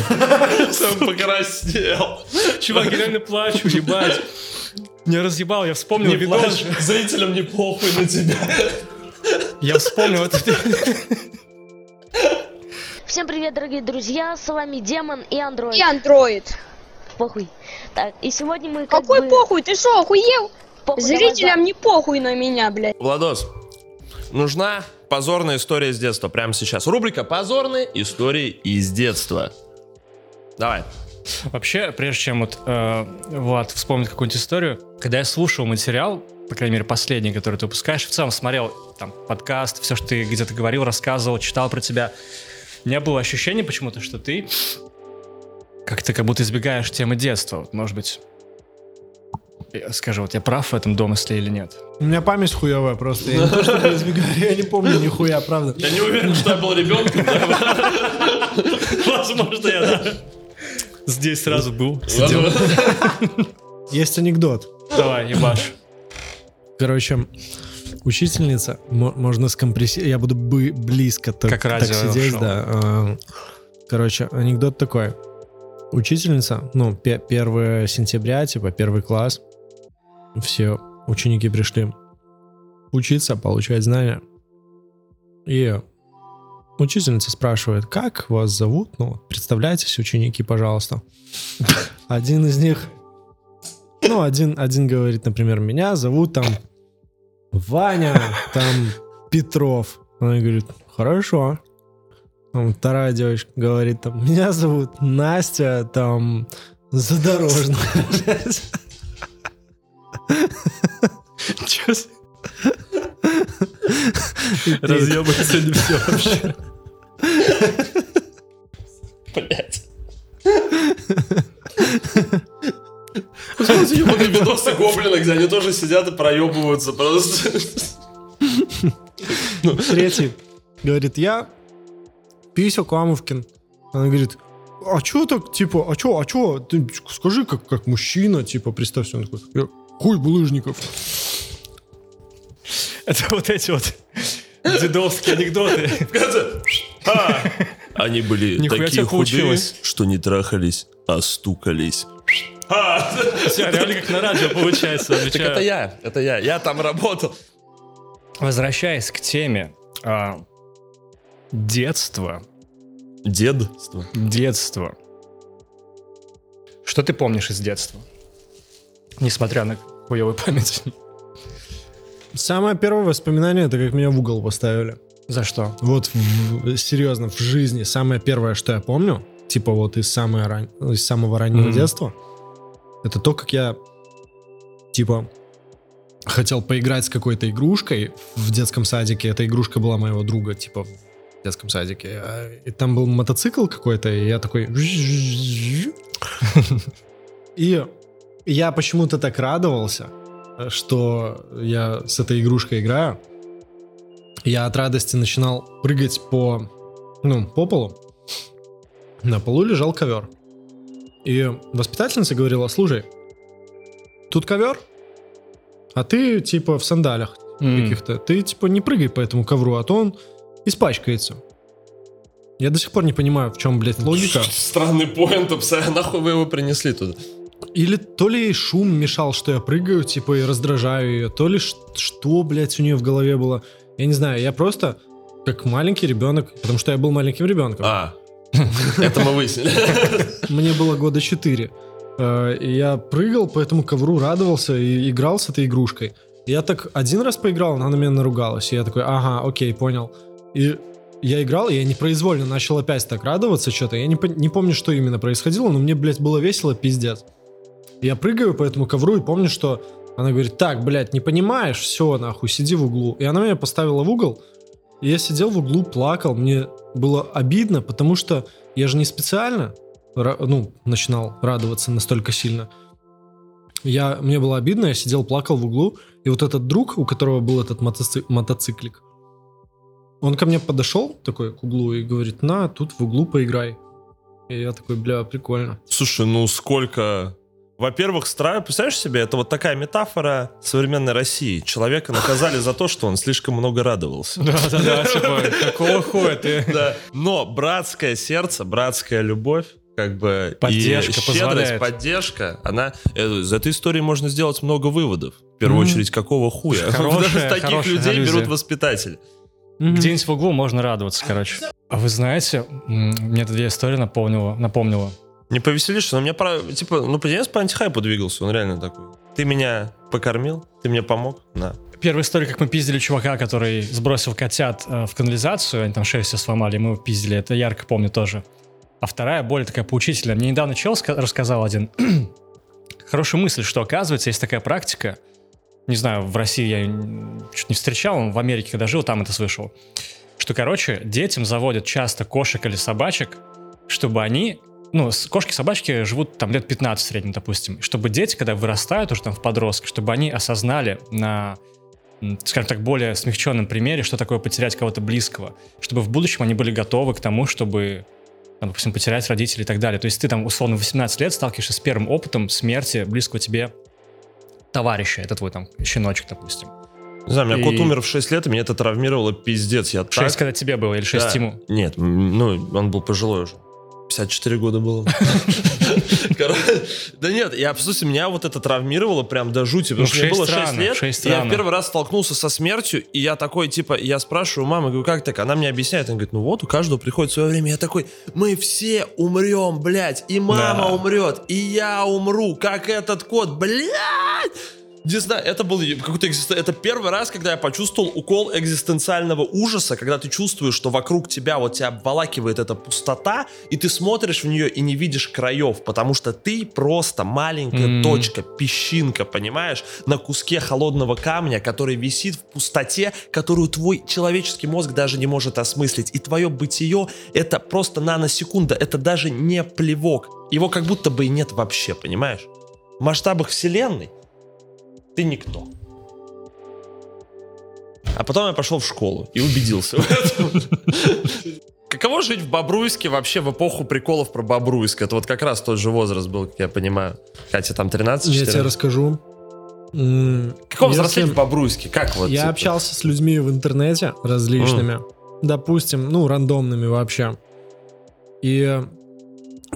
сам покраснел. Чувак, я реально плачу, ебать. Не разъебал, я вспомнил Не видос. плачь, зрителям не похуй на тебя. Я вспомнил это. Всем привет, дорогие друзья, с вами Демон и Андроид. И андроид. Похуй. Так, и сегодня мы как Какой бы... похуй? Ты что, охуел? Похуй, Зрителям не похуй на меня, блядь. Владос, нужна позорная история из детства прямо сейчас. Рубрика «Позорные истории из детства». Давай. Вообще, прежде чем вот э, Влад вспомнит какую-нибудь историю, когда я слушал материал, по крайней мере, последний, который ты выпускаешь, в целом смотрел там подкаст, все, что ты где-то говорил, рассказывал, читал про тебя, у меня было ощущение почему-то, что ты как-то как будто избегаешь темы детства. Вот, может быть, скажу, вот я прав в этом домысле или нет? У меня память хуевая просто. Я не то, что избегаю, я не помню нихуя, правда. Я не уверен, что я был ребенком. Возможно, я да. Здесь сразу был, сидел. Есть анекдот. Давай, ебашь. Короче, учительница, мо- можно скомпрессировать, я буду близко так, Как так радио сидеть, да. А, Короче, анекдот такой. Учительница, ну, 1 сентября, типа, первый класс, все ученики пришли учиться, получать знания. И учительница спрашивает, как вас зовут? Ну, представляйтесь, ученики, пожалуйста. Один из них, ну, один, один говорит, например, меня зовут там Ваня, там Петров. Она говорит, хорошо. Там вторая девочка говорит, там, меня зовут Настя, там, Задорожная. Разъебывать сегодня все вообще. Блять. Смотрите, ебаные видосы гоблина, где они тоже сидят и проебываются просто. Третий говорит, я Пися Камовкин. Она говорит, а чё так, типа, а чё, а чё, ты скажи, как, как мужчина, типа, представься. Он такой, я хуй булыжников. Это вот эти вот дедовские анекдоты. В конце. А! Они были Нихуя такие худые, получилось. что не трахались, а стукались. Всё, реально как на радио получается. Так это я, это я, я там работал. Возвращаясь к теме а, детства. Дедство. Детство. Что ты помнишь из детства? Несмотря на хуевую память. Самое первое воспоминание, это как меня в угол поставили. За что? Вот в- серьезно, в жизни самое первое, что я помню, типа вот из, самой ран- из самого раннего Мгм. детства, это то, как я, типа, хотел поиграть с какой-то игрушкой в детском садике. Эта игрушка была моего друга, типа, в детском садике. А, И там был мотоцикл какой-то, и я такой... И я почему-то так радовался, что я с этой игрушкой играю. Я от радости начинал прыгать по, ну, по полу. На полу лежал ковер. И воспитательница говорила, слушай, тут ковер, а ты типа в сандалях М. каких-то. Ты типа не прыгай по этому ковру, а то он испачкается. Я до сих пор не понимаю, в чем, блядь, логика. Странный поинт. Нахуй вы его принесли туда? Или то ли ей шум мешал, что я прыгаю, типа, и раздражаю ее, то ли что, блядь, у нее в голове было. Я не знаю, я просто как маленький ребенок, потому что я был маленьким ребенком. А, это мы выяснили. Мне было года 4. И я прыгал по этому ковру, радовался и играл с этой игрушкой. Я так один раз поиграл, она на меня наругалась. И я такой, ага, окей, понял. И я играл, и я непроизвольно начал опять так радоваться что-то. Я не, не помню, что именно происходило, но мне, блядь, было весело, пиздец. Я прыгаю по этому ковру и помню, что она говорит, так, блядь, не понимаешь, все, нахуй, сиди в углу. И она меня поставила в угол, и я сидел в углу, плакал, мне было обидно, потому что я же не специально, ну, начинал радоваться настолько сильно. Я, мне было обидно, я сидел, плакал в углу, и вот этот друг, у которого был этот мотоци- мотоциклик, он ко мне подошел такой к углу и говорит, на, тут в углу поиграй. И я такой, бля, прикольно. Слушай, ну сколько... Во-первых, страю, представляешь себе, это вот такая метафора современной России. Человека наказали за то, что он слишком много радовался. Да-да-да, типа, какого хуя ты... Да. Но братское сердце, братская любовь, как бы Поддержка и щедрость, позволяет. поддержка, она э, из этой истории можно сделать много выводов. В первую Мгм. очередь, какого хуя? Хорошая- Даже таких хорошая людей аллюзия. берут воспитатели. Где-нибудь в углу можно радоваться, короче. А вы знаете, мне эта две истории напомнила, напомнила. Не повеселишься, но мне пора, типа, ну, понимаешь, по антихайпу двигался, он реально такой. Ты меня покормил, ты мне помог, на. Первая история, как мы пиздили чувака, который сбросил котят э, в канализацию, они там шею все сломали, мы его пиздили, это ярко помню тоже. а вторая более такая поучительная. Мне недавно чел ска- рассказал один хорошую мысль, что оказывается есть такая практика, не знаю, в России я чуть не встречал, в Америке, когда жил, там это слышал, что, короче, детям заводят часто кошек или собачек, чтобы они ну, с- кошки-собачки живут там лет 15 в среднем, допустим. Чтобы дети, когда вырастают уже там в подростка, чтобы они осознали на, скажем так, более смягченном примере, что такое потерять кого-то близкого. Чтобы в будущем они были готовы к тому, чтобы, там, допустим, потерять родителей и так далее. То есть ты там, условно, в 18 лет сталкиваешься с первым опытом смерти близкого тебе товарища. Это твой там щеночек, допустим. Не знаю, у меня И- кот умер в 6 лет, и меня это травмировало пиздец. Я так... 6, когда тебе было, или 6 Да. ему? Нет, ну, он был пожилой уже. 54 года было. Да нет, я, слушай, меня вот это травмировало прям до жути, потому Ну, что мне было 6 рано, лет, я первый раз столкнулся со смертью, и я такой, типа, я спрашиваю у мамы, говорю, как так? Она мне объясняет, она говорит, ну вот, у каждого приходит свое время. Я такой, мы все умрем, блядь, и мама умрет, и я умру, как этот кот, блядь! Не знаю, это был какой-то экзистен- Это первый раз, когда я почувствовал укол экзистенциального ужаса, когда ты чувствуешь, что вокруг тебя вот тебя обволакивает эта пустота, и ты смотришь в нее и не видишь краев, потому что ты просто маленькая М. точка, песчинка, понимаешь, на куске холодного камня, который висит в пустоте, которую твой человеческий мозг даже не может осмыслить. И твое бытие — это просто наносекунда, это даже не плевок. Его как будто бы и нет вообще, понимаешь? В масштабах вселенной ты никто. А потом я пошел в школу и убедился в этом. Каково жить в Бобруйске вообще в эпоху приколов про Бобруйск? Это вот как раз тот же возраст был, как я понимаю. Катя там 13 Я тебе 14? расскажу. Какого взрослеть в Бобруйске? Как вот? Я типа? общался с людьми в интернете различными, допустим, ну, рандомными вообще. И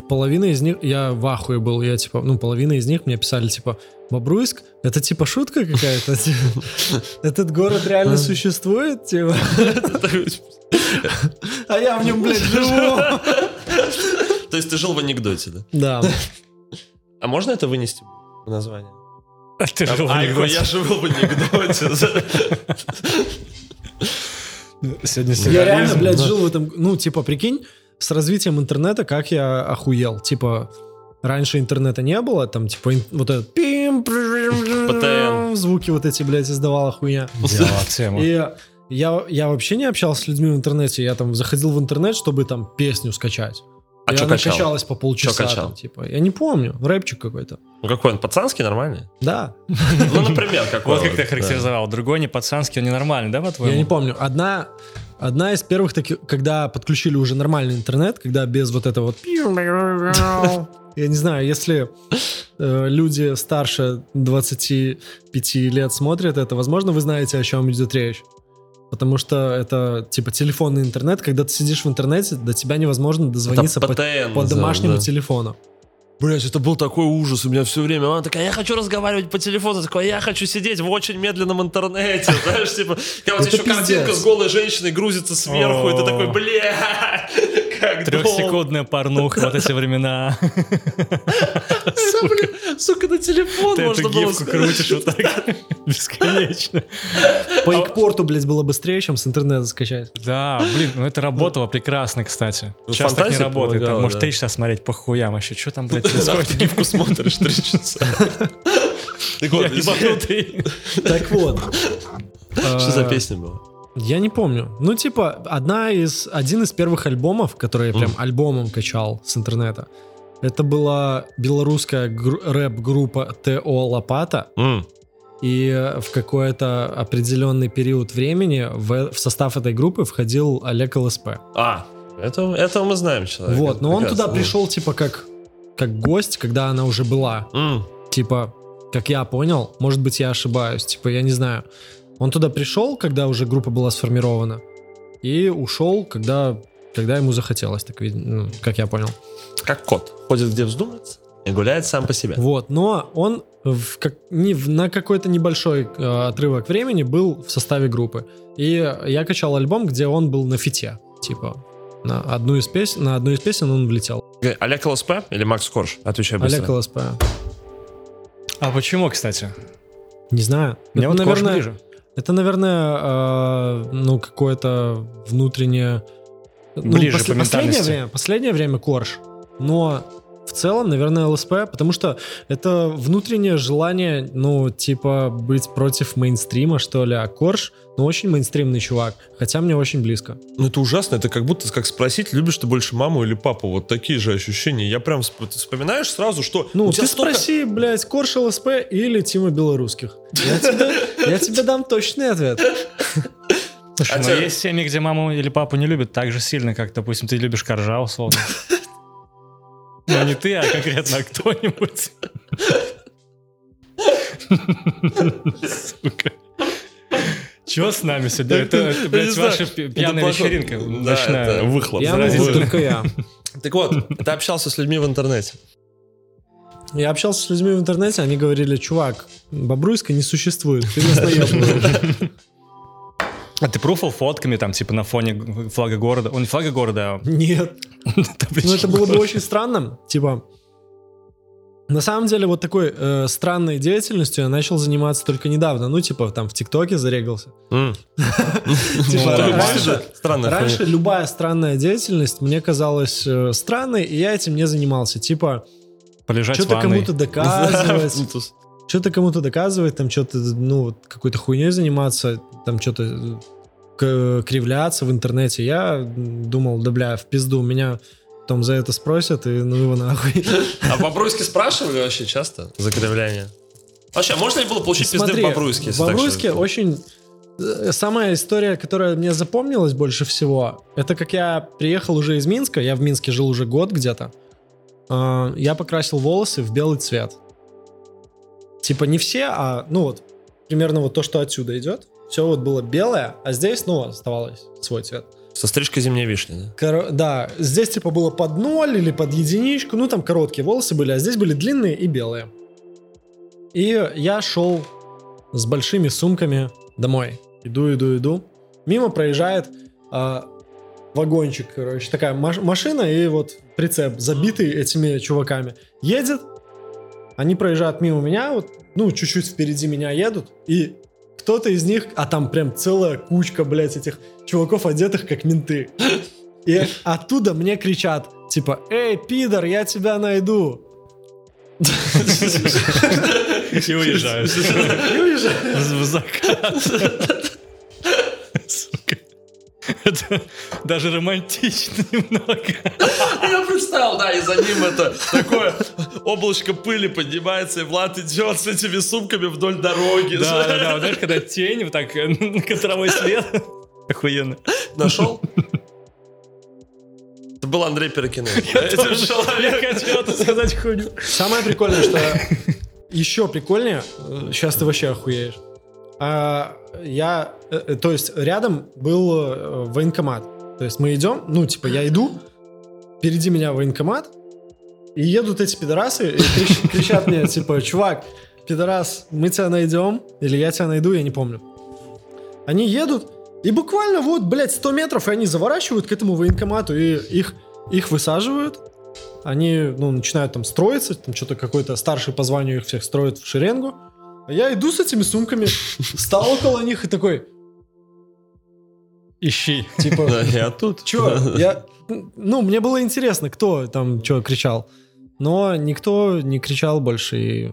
половина из них, я в ахуе был, я типа, ну, половина из них мне писали, типа, Бобруйск, это типа шутка какая-то? Этот город реально существует? Типа, а я в нем, блядь, живу. То есть ты жил в анекдоте, да? Да. А можно это вынести в название? Ты жил в Айко, анекдоте. я живу в анекдоте. Сегодня Я реально, блядь, жил в этом... Ну, типа, прикинь, с развитием интернета, как я охуел. Типа, раньше интернета не было, там, типа, вот этот... пим, ПТН. Звуки вот эти, блядь, издавала хуйня. И я, я вообще не общался с людьми в интернете. Я там заходил в интернет, чтобы там песню скачать. А она качал? качалась по полчаса. Чё качал? там, типа. Я не помню. Рэпчик какой-то. Ну какой он, пацанский, нормальный? Да. Ну, например, какой Вот как ты характеризовал. Другой не пацанский, он ненормальный, да, по-твоему? Я не помню. Одна, одна из первых таких, когда подключили уже нормальный интернет, когда без вот этого вот... Я не знаю, если э, люди старше 25 лет смотрят это, возможно, вы знаете, о чем идет речь. Потому что это типа телефонный интернет, когда ты сидишь в интернете, до тебя невозможно дозвониться по, по домашнему да. телефону. Блять, это был такой ужас у меня все время. Она такая, я хочу разговаривать по телефону. Такой, я хочу сидеть в очень медленном интернете. Знаешь, типа, когда вот еще картинка с голой женщиной грузится сверху, и ты такой, бля, как. Трехсекундная порнуха, вот эти времена. Сука, на телефон можно было крутишь вот так бесконечно. По экпорту, блядь, было быстрее, чем с интернета скачать. Да, блин, ну это работало прекрасно, кстати. Сейчас так не работает. Может, три часа смотреть по хуям вообще. Что там, блядь, происходит? ты гифку смотришь три часа. Так вот. Так вот. что за э, песня была? Я не помню. Ну, типа, одна из, один из первых альбомов, которые я прям альбомом качал с интернета, это была белорусская гру- рэп-группа ТО «Лопата», и э, в какой-то определенный период времени в, в состав этой группы входил Олег ЛСП. А, это, этого мы знаем человека. вот, но он туда пришел, типа, как, как гость, когда она уже была. М, Типа, как я понял, может быть, я ошибаюсь, типа, я не знаю. Он туда пришел, когда уже группа была сформирована, и ушел, когда, когда ему захотелось, так, ну, как я понял. Как кот. Ходит где вздумается и гуляет сам по себе. Вот, но он в как, не, в- на какой-то небольшой э, отрывок времени был в составе группы. И я качал альбом, где он был на фите, типа. На одну из песен, на одну из песен он влетел. Олег ЛСП или Макс Корж? Отвечай быстро. Олег ЛСП. А почему, кстати? Не знаю. Мне Это, вот Корж наверное, ближе. Это, наверное, э, ну, какое-то внутреннее... Ближе пос- по последнее время, последнее время корж. Но в целом, наверное, ЛСП, потому что это внутреннее желание, ну, типа, быть против мейнстрима, что ли. А корж, ну, очень мейнстримный чувак. Хотя мне очень близко. Ну это ужасно, это как будто как спросить, любишь ты больше маму или папу, вот такие же ощущения. Я прям вспоминаешь сразу, что Ну, ты столько- спроси, блядь, корж ЛСП или Тима Белорусских. Я тебе, дам точный ответ. Слушай, А но те- есть семьи, где маму или папу не любят так же сильно, как, допустим, ты любишь коржа, условно. Ну, не ты, а конкретно кто-нибудь. Сука. Чего с нами сегодня? Это, блядь, ваша пьяная вечеринка ночная. это выхлоп. Я только я. Так вот, ты общался с людьми в интернете. Я общался с людьми в интернете, они говорили, чувак, Бобруйска не существует, ты нас наебываешь». А ты пруфал фотками там, типа, на фоне флага города? Он не флага города, а... Нет. Ну, это было бы очень странно. Типа, на самом деле, вот такой э, странной деятельностью я начал заниматься только недавно. Ну, типа, там в ТикТоке зарегался. Типа, Ну, раньше- любая странная деятельность мне казалась э, странной, и я этим не занимался. Типа, что-то кому-то доказывать, Ну, что-то кому-то доказывать, там что-то, ну, какой-то хуйней заниматься, там что-то к- кривляться в интернете. Я думал, да бля, в пизду, меня потом за это спросят, и ну его нахуй. А в Бобруйске спрашивали вообще часто за кривляние? Вообще, можно ли было получить пизды в Бобруйске? в Бобруйске очень... э, Самая история, которая мне запомнилась больше всего, это как я приехал уже из Минска, я в Минске жил уже год где-то, А, я покрасил волосы в белый цвет. Типа не все, а ну вот примерно вот то, что отсюда идет, все вот было белое, а здесь, ну, оставалось свой цвет. Со стрижкой зимней вишни, да? Коро- да, здесь типа было под ноль или под единичку, ну там короткие волосы были, а здесь были длинные и белые. И я шел с большими сумками домой. Иду, иду, иду. Мимо проезжает а, вагончик, короче, такая маш- машина и вот прицеп, забитый этими чуваками. Едет, они проезжают мимо меня, вот, ну, чуть-чуть впереди меня едут, и кто-то из них, а там прям целая кучка, блядь, этих чуваков, одетых как менты. И оттуда мне кричат, типа, эй, пидор, я тебя найду. И уезжают. И уезжают. В закат. Это даже романтично немного. Я представил, да, и за ним это такое облачко пыли поднимается, и Влад идет с этими сумками вдоль дороги. Да, да, да. Вот Знаешь, когда тень, вот так, э, контровой свет. Охуенно. Нашел? Это был Андрей. Этим Я человеком. хотел это сказать хуйню. Самое прикольное, что еще прикольнее, сейчас ты вообще охуеешь. А, я, э, э, то есть рядом был э, военкомат. То есть мы идем, ну типа я иду, впереди меня военкомат, и едут эти пидорасы и крич- кричат мне типа, чувак, пидорас, мы тебя найдем, или я тебя найду, я не помню. Они едут, и буквально вот, блядь, 100 метров, и они заворачивают к этому военкомату, и их, их высаживают, они, ну, начинают там строиться, там что-то какой-то старший по званию их всех строит в шеренгу. А я иду с этими сумками, стал около них и такой, Ищи. типа, Да, я тут. чё, я, ну, мне было интересно, кто там что кричал, но никто не кричал больше, и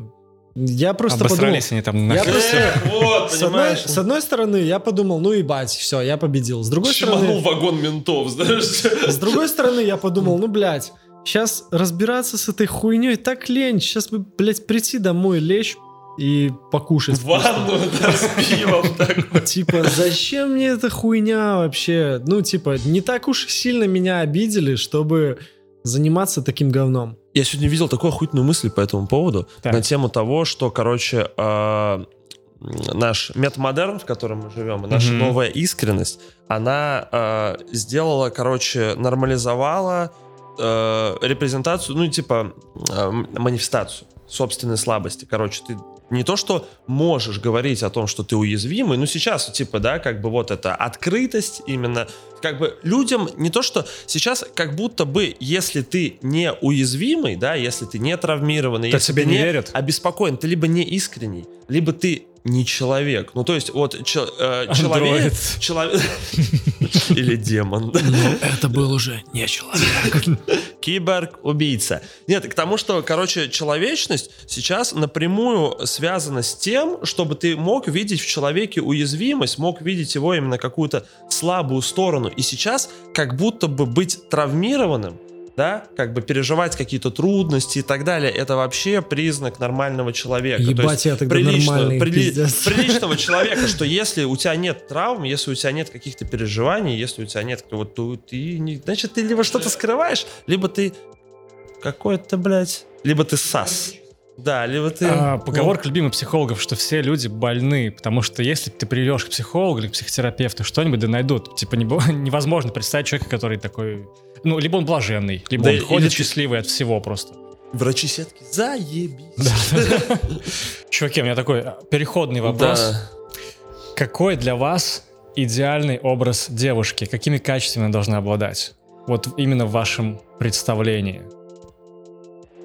я просто подумал, Обосрались они там я нахер. просто, Эх, вот, с одной, понимаешь? с одной стороны, я подумал, ну ебать, все, я победил. С другой Чманул стороны, вагон ментов, знаешь? с другой стороны, я подумал, ну, блядь, сейчас разбираться с этой хуйней так лень. Сейчас бы, блядь, прийти домой, лечь и покушать. Ванну, да, с пивом такой. Типа, зачем мне эта хуйня вообще? Ну, типа, не так уж сильно меня обидели, чтобы заниматься таким говном. Я сегодня видел такую охуительную мысль по этому поводу Так. на тему того, что, короче, э, наш метамодерн, в котором мы живем, и наша новая искренность, она э, сделала, короче, нормализовала э, репрезентацию, ну, типа, э, манифестацию собственной слабости. Короче, ты не то, что можешь говорить о том, что ты уязвимый, ну сейчас, типа, да, как бы вот эта открытость именно, как бы людям не то, что сейчас как будто бы, если ты не уязвимый, да, если ты не травмированный, То если тебе ты не верят? обеспокоен, ты либо не искренний, либо ты не человек. Ну, то есть, вот чел- э, человек... Человек... Или демон. Это был уже не человек. Киборг-убийца. Нет, к тому, что, короче, человечность сейчас напрямую связана с тем, чтобы ты мог видеть в человеке уязвимость, мог видеть его именно какую-то слабую сторону. И сейчас как будто бы быть травмированным, да, как бы переживать какие-то трудности и так далее, это вообще признак нормального человека. То Ебать, есть я тогда приличного- прили- пиздец. приличного человека, что если у тебя нет травм, если у тебя нет каких-то переживаний, если у тебя нет, вот то ты не, значит ты либо что-то скрываешь, либо ты какой-то, блядь, либо ты сас. Да, либо ты... А, поговорка любимых психологов, что все люди больны, потому что если ты придешь к психологу или к психотерапевту, что-нибудь да найдут. Типа не невозможно представить человека, который такой... Ну, либо он блаженный, либо Да он ходит ты- счастливый от всего просто. Врачи сетки, заебись. Чуваки, у меня такой а, переходный вопрос. Да. Какой для вас идеальный образ девушки? Какими качествами она должна обладать? Вот именно в вашем представлении.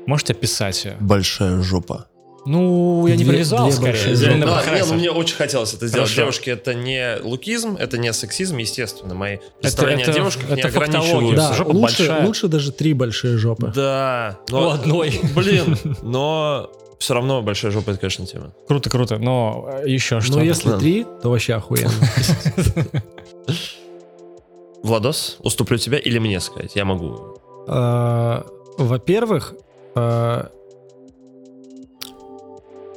Можете описать ее? Большая жопа. Ну, я не Две- привязал, две скорее. большие Идеально Ну, не, ну, мне очень хотелось это сделать. Хорошо. Девушки, это не лукизм, это не сексизм, естественно. Мои представления это- о девушках не это фактология. ограничиваются. Да, Жопа лучше, большая. лучше даже три большие жопы. Да. У одной. Блин, но все равно большая жопа, это, конечно, тема. Круто, круто. Но э, еще что? Но если Да. три, то вообще охуенно. Владос, уступлю тебе или мне сказать? Я могу. А, Во-первых,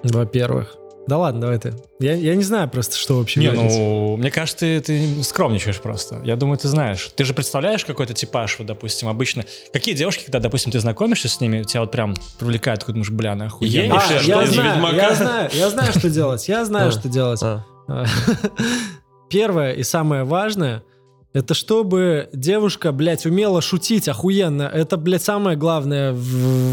во-первых, да ладно, давай ты. Я, я не знаю просто, что вообще Не, говорить. ну, мне кажется, ты, ты скромничаешь просто. Я думаю, ты знаешь. Ты же представляешь какой-то типаж, вот, допустим, обычно. Какие девушки, когда, допустим, ты знакомишься с ними, тебя вот прям привлекают, такой думаешь, бля, охуенная. Ей А, я из знаю, я знаю, я знаю, что делать. Я знаю, что делать. А, Первое и самое важное, это чтобы девушка, блядь, умела шутить охуенно. Это, блядь, самое главное в,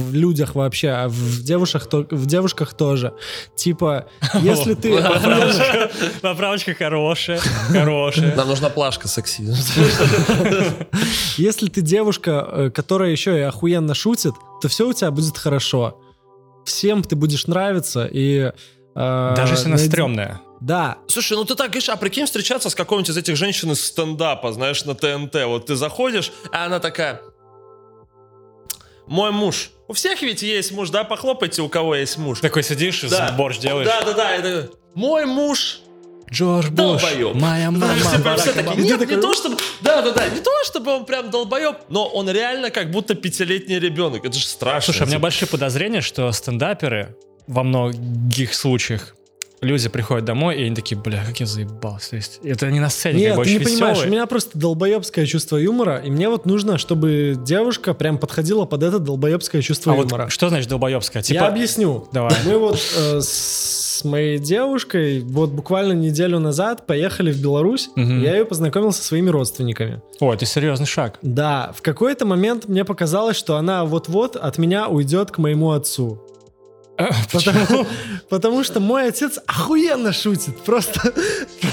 в людях вообще, а в девушках, то, в девушках тоже. Типа, если ты... Поправочка, поправочка хорошая, хорошая. Нам нужна плашка сексизм. Если ты девушка, э, которая еще и охуенно шутит, то все у тебя будет хорошо. Всем ты будешь нравиться, и... э, Даже если она стрёмная. Да, Слушай, ну ты так говоришь, а прикинь встречаться с какой-нибудь из этих женщин из стендапа, знаешь, на ТНТ. Вот ты заходишь, а она такая... Мой муж. У всех ведь есть муж, да? Похлопайте, у кого есть муж. Такой сидишь, Да. борщ делаешь. Да, да, да. это Мой муж Джордж Буш, долбоеб. моя мама, Знаешь, все такие, нет, не то чтобы... Да, да, да, не то чтобы он прям долбоеб, но он реально как будто пятилетний ребенок. Это же страшно. Слушай, у меня большие подозрения, что стендаперы во многих случаях люди приходят домой, и они такие, бля, как я заебался. То есть это не на сцене, Нет, как бы ты не очень понимаешь, у меня просто долбоебское чувство юмора, и мне вот нужно, чтобы девушка прям подходила под это долбоебское чувство А вот юмора. что значит долбоебская? Типа, Я объясню. Давай. Мы вот э, с моей девушкой вот буквально неделю назад поехали в Беларусь, Мгм. я ее познакомил со своими родственниками. Ой, это серьезный шаг. Да, в какой-то момент мне показалось, что она вот-вот от меня уйдет к моему отцу. Потому, потому что мой отец охуенно шутит. Просто.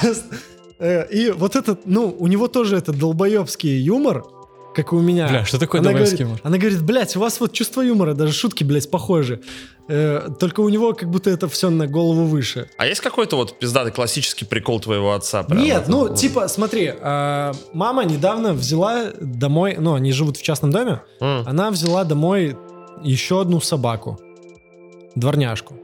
просто. Э, И вот этот, ну, у него тоже этот долбоебский юмор, как и у меня. Бля, что такое она долбоебский говорит, юмор? Она говорит, блядь, у вас вот чувство юмора, даже шутки, блядь, похожи. Э, только у него как будто это все на голову выше. А есть какой-то вот пиздатый классический прикол твоего отца? прям? Нет, ну, типа, смотри, э, мама недавно взяла домой, ну, они живут в частном доме, М. она взяла домой еще одну собаку, дворняжку.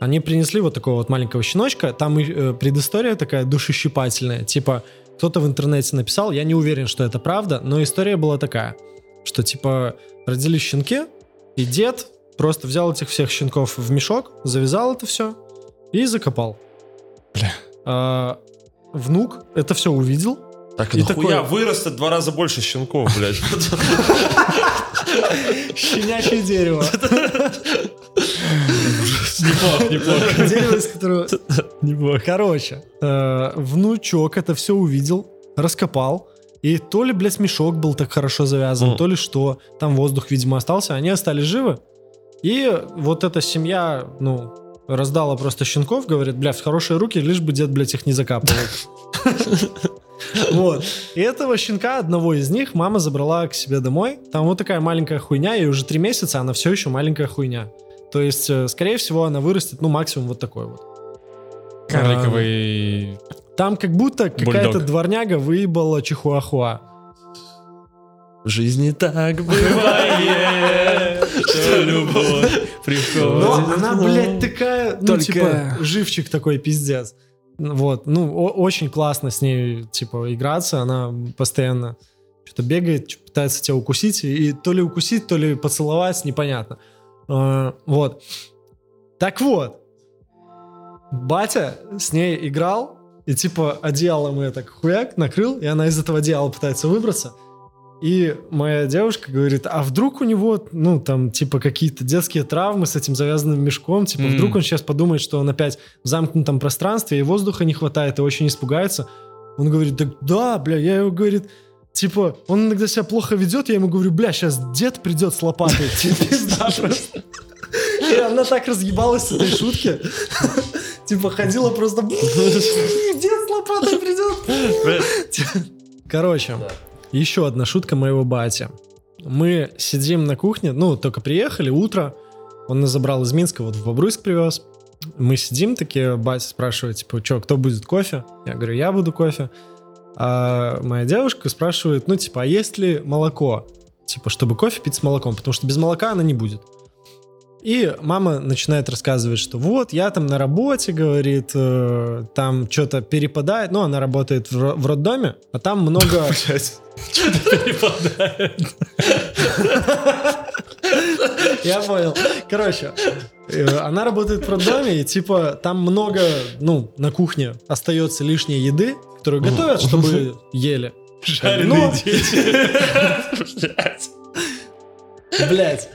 Они принесли вот такого вот маленького щеночка, там э, предыстория такая душещипательная, типа кто-то в интернете написал, я не уверен, что это правда, но история была такая, что типа родились щенки, и дед просто взял этих всех щенков в мешок, завязал это все и закопал. Бля. А, внук это все увидел, Так, И нахуя такое- вырастет два раза больше щенков, блядь. щенячье дерево. Неплохо, неплохо. Дерево, из которого... Короче, э, внучок это все увидел, раскопал. И то ли, блядь, мешок был так хорошо завязан, то ли что. Там воздух, видимо, остался. Они остались живы. И вот эта семья, ну, раздала просто щенков, говорит, бля, в хорошие руки, лишь бы дед, блядь, их не закапывал. Вот. И этого щенка, одного из них, мама забрала к себе домой. Там вот такая маленькая хуйня, ей уже три месяца, она все еще маленькая хуйня. То есть, э, скорее всего, она вырастет, ну, максимум вот такой вот. Карликовый... Там как будто какая-то дворняга выебала чихуахуа. В жизни так бывает, что любовь Но приходит. она, блядь, такая, ну, типа, живчик такой, пиздец. Вот, ну, очень классно с ней, типа, играться. Она постоянно что-то бегает, пытается тебя укусить. И то ли укусить, то ли поцеловать, непонятно. А, Вот. Так вот, батя с ней играл, и, типа, одеялом ее так хуяк накрыл, и она из этого одеяла пытается выбраться. И моя девушка говорит, а вдруг у него, ну, там, типа, какие-то детские травмы с этим завязанным мешком, типа, М. вдруг он сейчас подумает, что он опять в замкнутом пространстве, и воздуха не хватает, и очень испугается. Он говорит, да, да, бля, я его, говорит, типа, он иногда себя плохо ведет, я ему говорю, бля, сейчас дед придет с лопатой, пизда просто. И она так разъебалась с этой шутки. Типа ходила просто... Дед с лопатой придет. Короче, еще одна шутка моего батя. Мы сидим на кухне, ну, только приехали, утро. Он нас забрал из Минска, вот в Бобруйск привез. Мы сидим такие, батя спрашивает, типа, что, кто будет кофе? Я говорю, я буду кофе. А моя девушка спрашивает, ну, типа, а есть ли молоко? Типа, чтобы кофе пить с молоком, потому что без молока она не будет. И мама начинает рассказывать, что вот, я там на работе, говорит, э, там что-то перепадает. Ну, она работает в, ро- в роддоме, а там много... Я понял. Короче, э, она работает в роддоме, и типа там много, ну, на кухне остается лишней еды, которую готовят, чтобы ели. Но- Блять.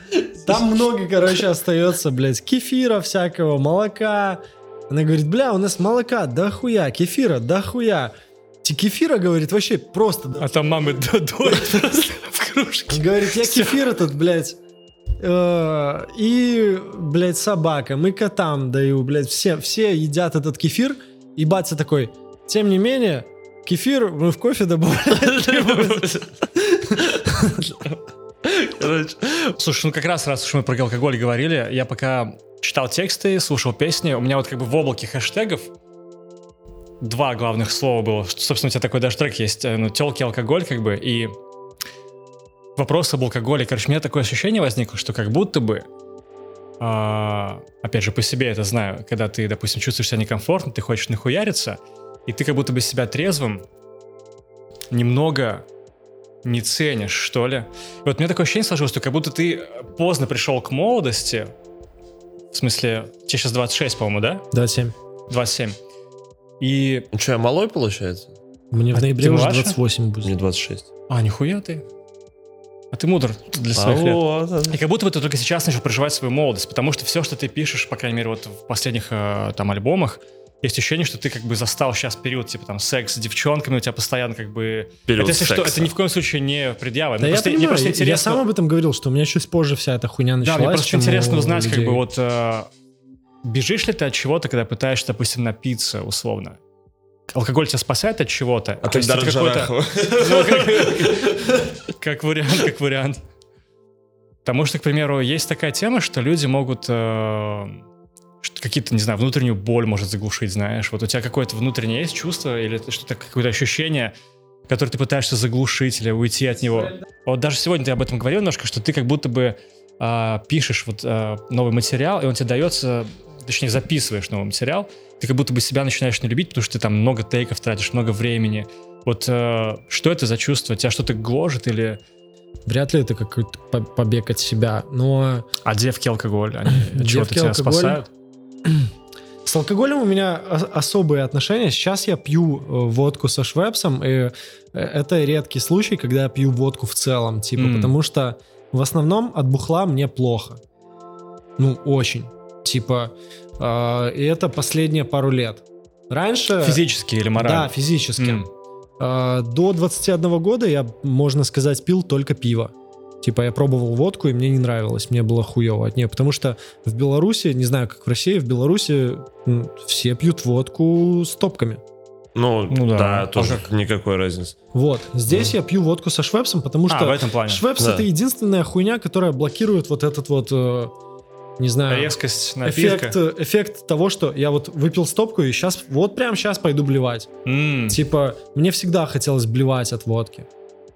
Там много, короче, остается, блядь, кефира всякого, молока. Она говорит, бля, у нас молока да хуя, кефира да хуя. Кефира, говорит, вообще просто. А там мамы д- доят просто в кружке. Говорит, я кефир этот, блядь, э, и, блядь, собакам, и котам даю, блядь, все, все едят этот кефир, и батя такой, тем не менее, кефир мы в кофе. Короче, Слушай, ну как раз, раз уж мы про алкоголь говорили, я пока читал тексты, слушал песни, у меня вот как бы в облаке хэштегов два главных слова было. Собственно, у тебя такой даже трек есть, э, ну, телки, алкоголь, как бы, и вопрос об алкоголе. Короче, у меня такое ощущение возникло, что как будто бы, а, опять же, по себе это знаю, когда ты, допустим, чувствуешь себя некомфортно, ты хочешь нахуяриться, и ты как будто бы себя трезвым немного не ценишь, что ли. И вот у меня такое ощущение сложилось, что как будто ты поздно пришел к молодости. В смысле, тебе сейчас 26, по-моему, да? Да, 7. 27. И... ну что, я малой, получается? Мне в А ноябре ты уже младше? 28 Мне будет. 26. А, нихуя ты. А ты мудр для А своих лет. вот, И как будто бы ты только сейчас начал проживать свою молодость, потому что все, что ты пишешь, по крайней мере, вот в последних э, там альбомах, есть ощущение, что ты как бы застал сейчас период, типа там секс с девчонками, у тебя постоянно как бы... Период это, если что, секса. это ни в коем случае не предъява. Да Ну, я просто- мне понимаю, просто я- я интересно- сам об этом говорил, что у меня чуть позже вся эта хуйня Да, началась. мне просто интересно узнать, как бы вот э, бежишь ли ты от чего-то, когда пытаешься, допустим, напиться, условно. Алкоголь тебя спасает от чего-то. А То есть Ну, как, как вариант, как вариант. Потому что, к примеру, есть такая тема, что люди могут э, что- какие-то, не знаю, внутреннюю боль может заглушить, знаешь. Вот у тебя какое-то внутреннее есть чувство или что-то, какое-то ощущение, которое ты пытаешься заглушить или уйти от него. Вот даже сегодня ты об этом говорил немножко, что ты как будто бы а, пишешь вот а, новый материал, и он тебе дается, точнее, записываешь новый материал, ты как будто бы себя начинаешь не любить, потому что ты там много тейков тратишь, много времени. Вот э, что это за чувство? Тебя что-то гложет или... Вряд ли это какой-то по- побег от себя. Но А девки алкоголь, они от чего-то тебя алкоголь. спасают? Алкоголем у меня особые отношения. Сейчас я пью э, водку со швепсом, и э, это редкий случай, когда я пью водку в целом, типа, М. потому что в основном от бухла мне плохо. Ну, очень. Типа, э, и это последние пару лет. Раньше... Физически или Да, морально? физически. М. Э, До 21 года я, можно сказать, пил только пиво. Типа я пробовал водку, и мне не нравилось, мне было хуево от нее. Потому что в Беларуси, не знаю, как в России, в Беларуси все пьют водку с топками. Ну, Ну да. да, А тоже как? никакой разницы. Вот. Здесь я пью водку со швепсом, потому А, что в этом плане. швепс Да. это единственная хуйня, которая блокирует вот этот вот, э, не знаю, Резкость напитка. эффект, э, эффект того, что я вот выпил стопку и сейчас, вот прям сейчас пойду блевать. М, Типа, мне всегда хотелось блевать от водки.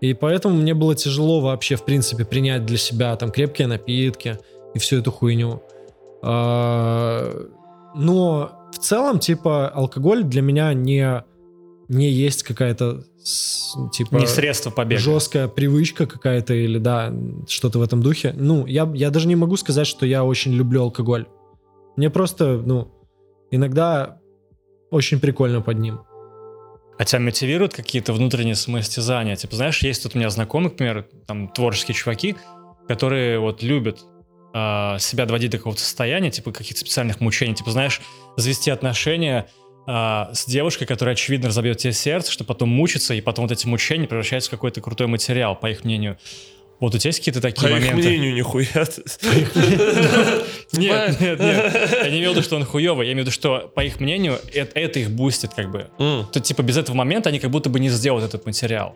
И поэтому мне было тяжело вообще, в принципе, принять для себя там крепкие напитки и всю эту хуйню. А, Но в целом, типа, алкоголь для меня не, не есть какая-то, типа, Не средство побега. жесткая привычка какая-то или, да, что-то в этом духе. Ну, я, я даже не могу сказать, что я очень люблю алкоголь. Мне просто, ну, иногда очень прикольно под ним. А тебя мотивируют какие-то внутренние самоистязания? Типа, знаешь, есть тут у меня знакомые, например, там творческие чуваки, которые вот любят а, себя доводить до какого-то состояния, типа каких-то специальных мучений. Типа, знаешь, завести отношения а, с девушкой, которая, очевидно, разобьет тебе сердце, чтобы потом мучиться, и потом вот эти мучения превращаются в какой-то крутой материал, по их мнению. Вот у тебя есть какие-то такие По их моменты? мнению, нихуя. Нет, нет, нет. Я не имел в виду, что он хуёвый. Я имею в виду, что, по их мнению, это, их бустит, как бы. То, типа, без этого момента они как будто бы не сделают этот материал.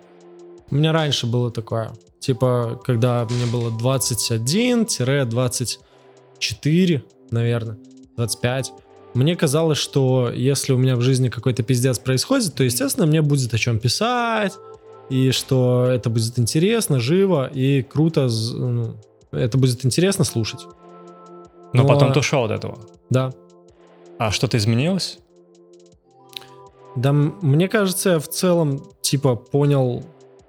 У меня раньше было такое. Типа, когда мне было 21-24, наверное, 25. Мне казалось, что если у меня в жизни какой-то пиздец происходит, то, естественно, мне будет о чем писать, и что это будет интересно, живо и круто. ну, это будет интересно слушать. Но, Но- потом ты ушел от этого. Да. А что-то изменилось? Да, мне кажется, я в целом, типа, понял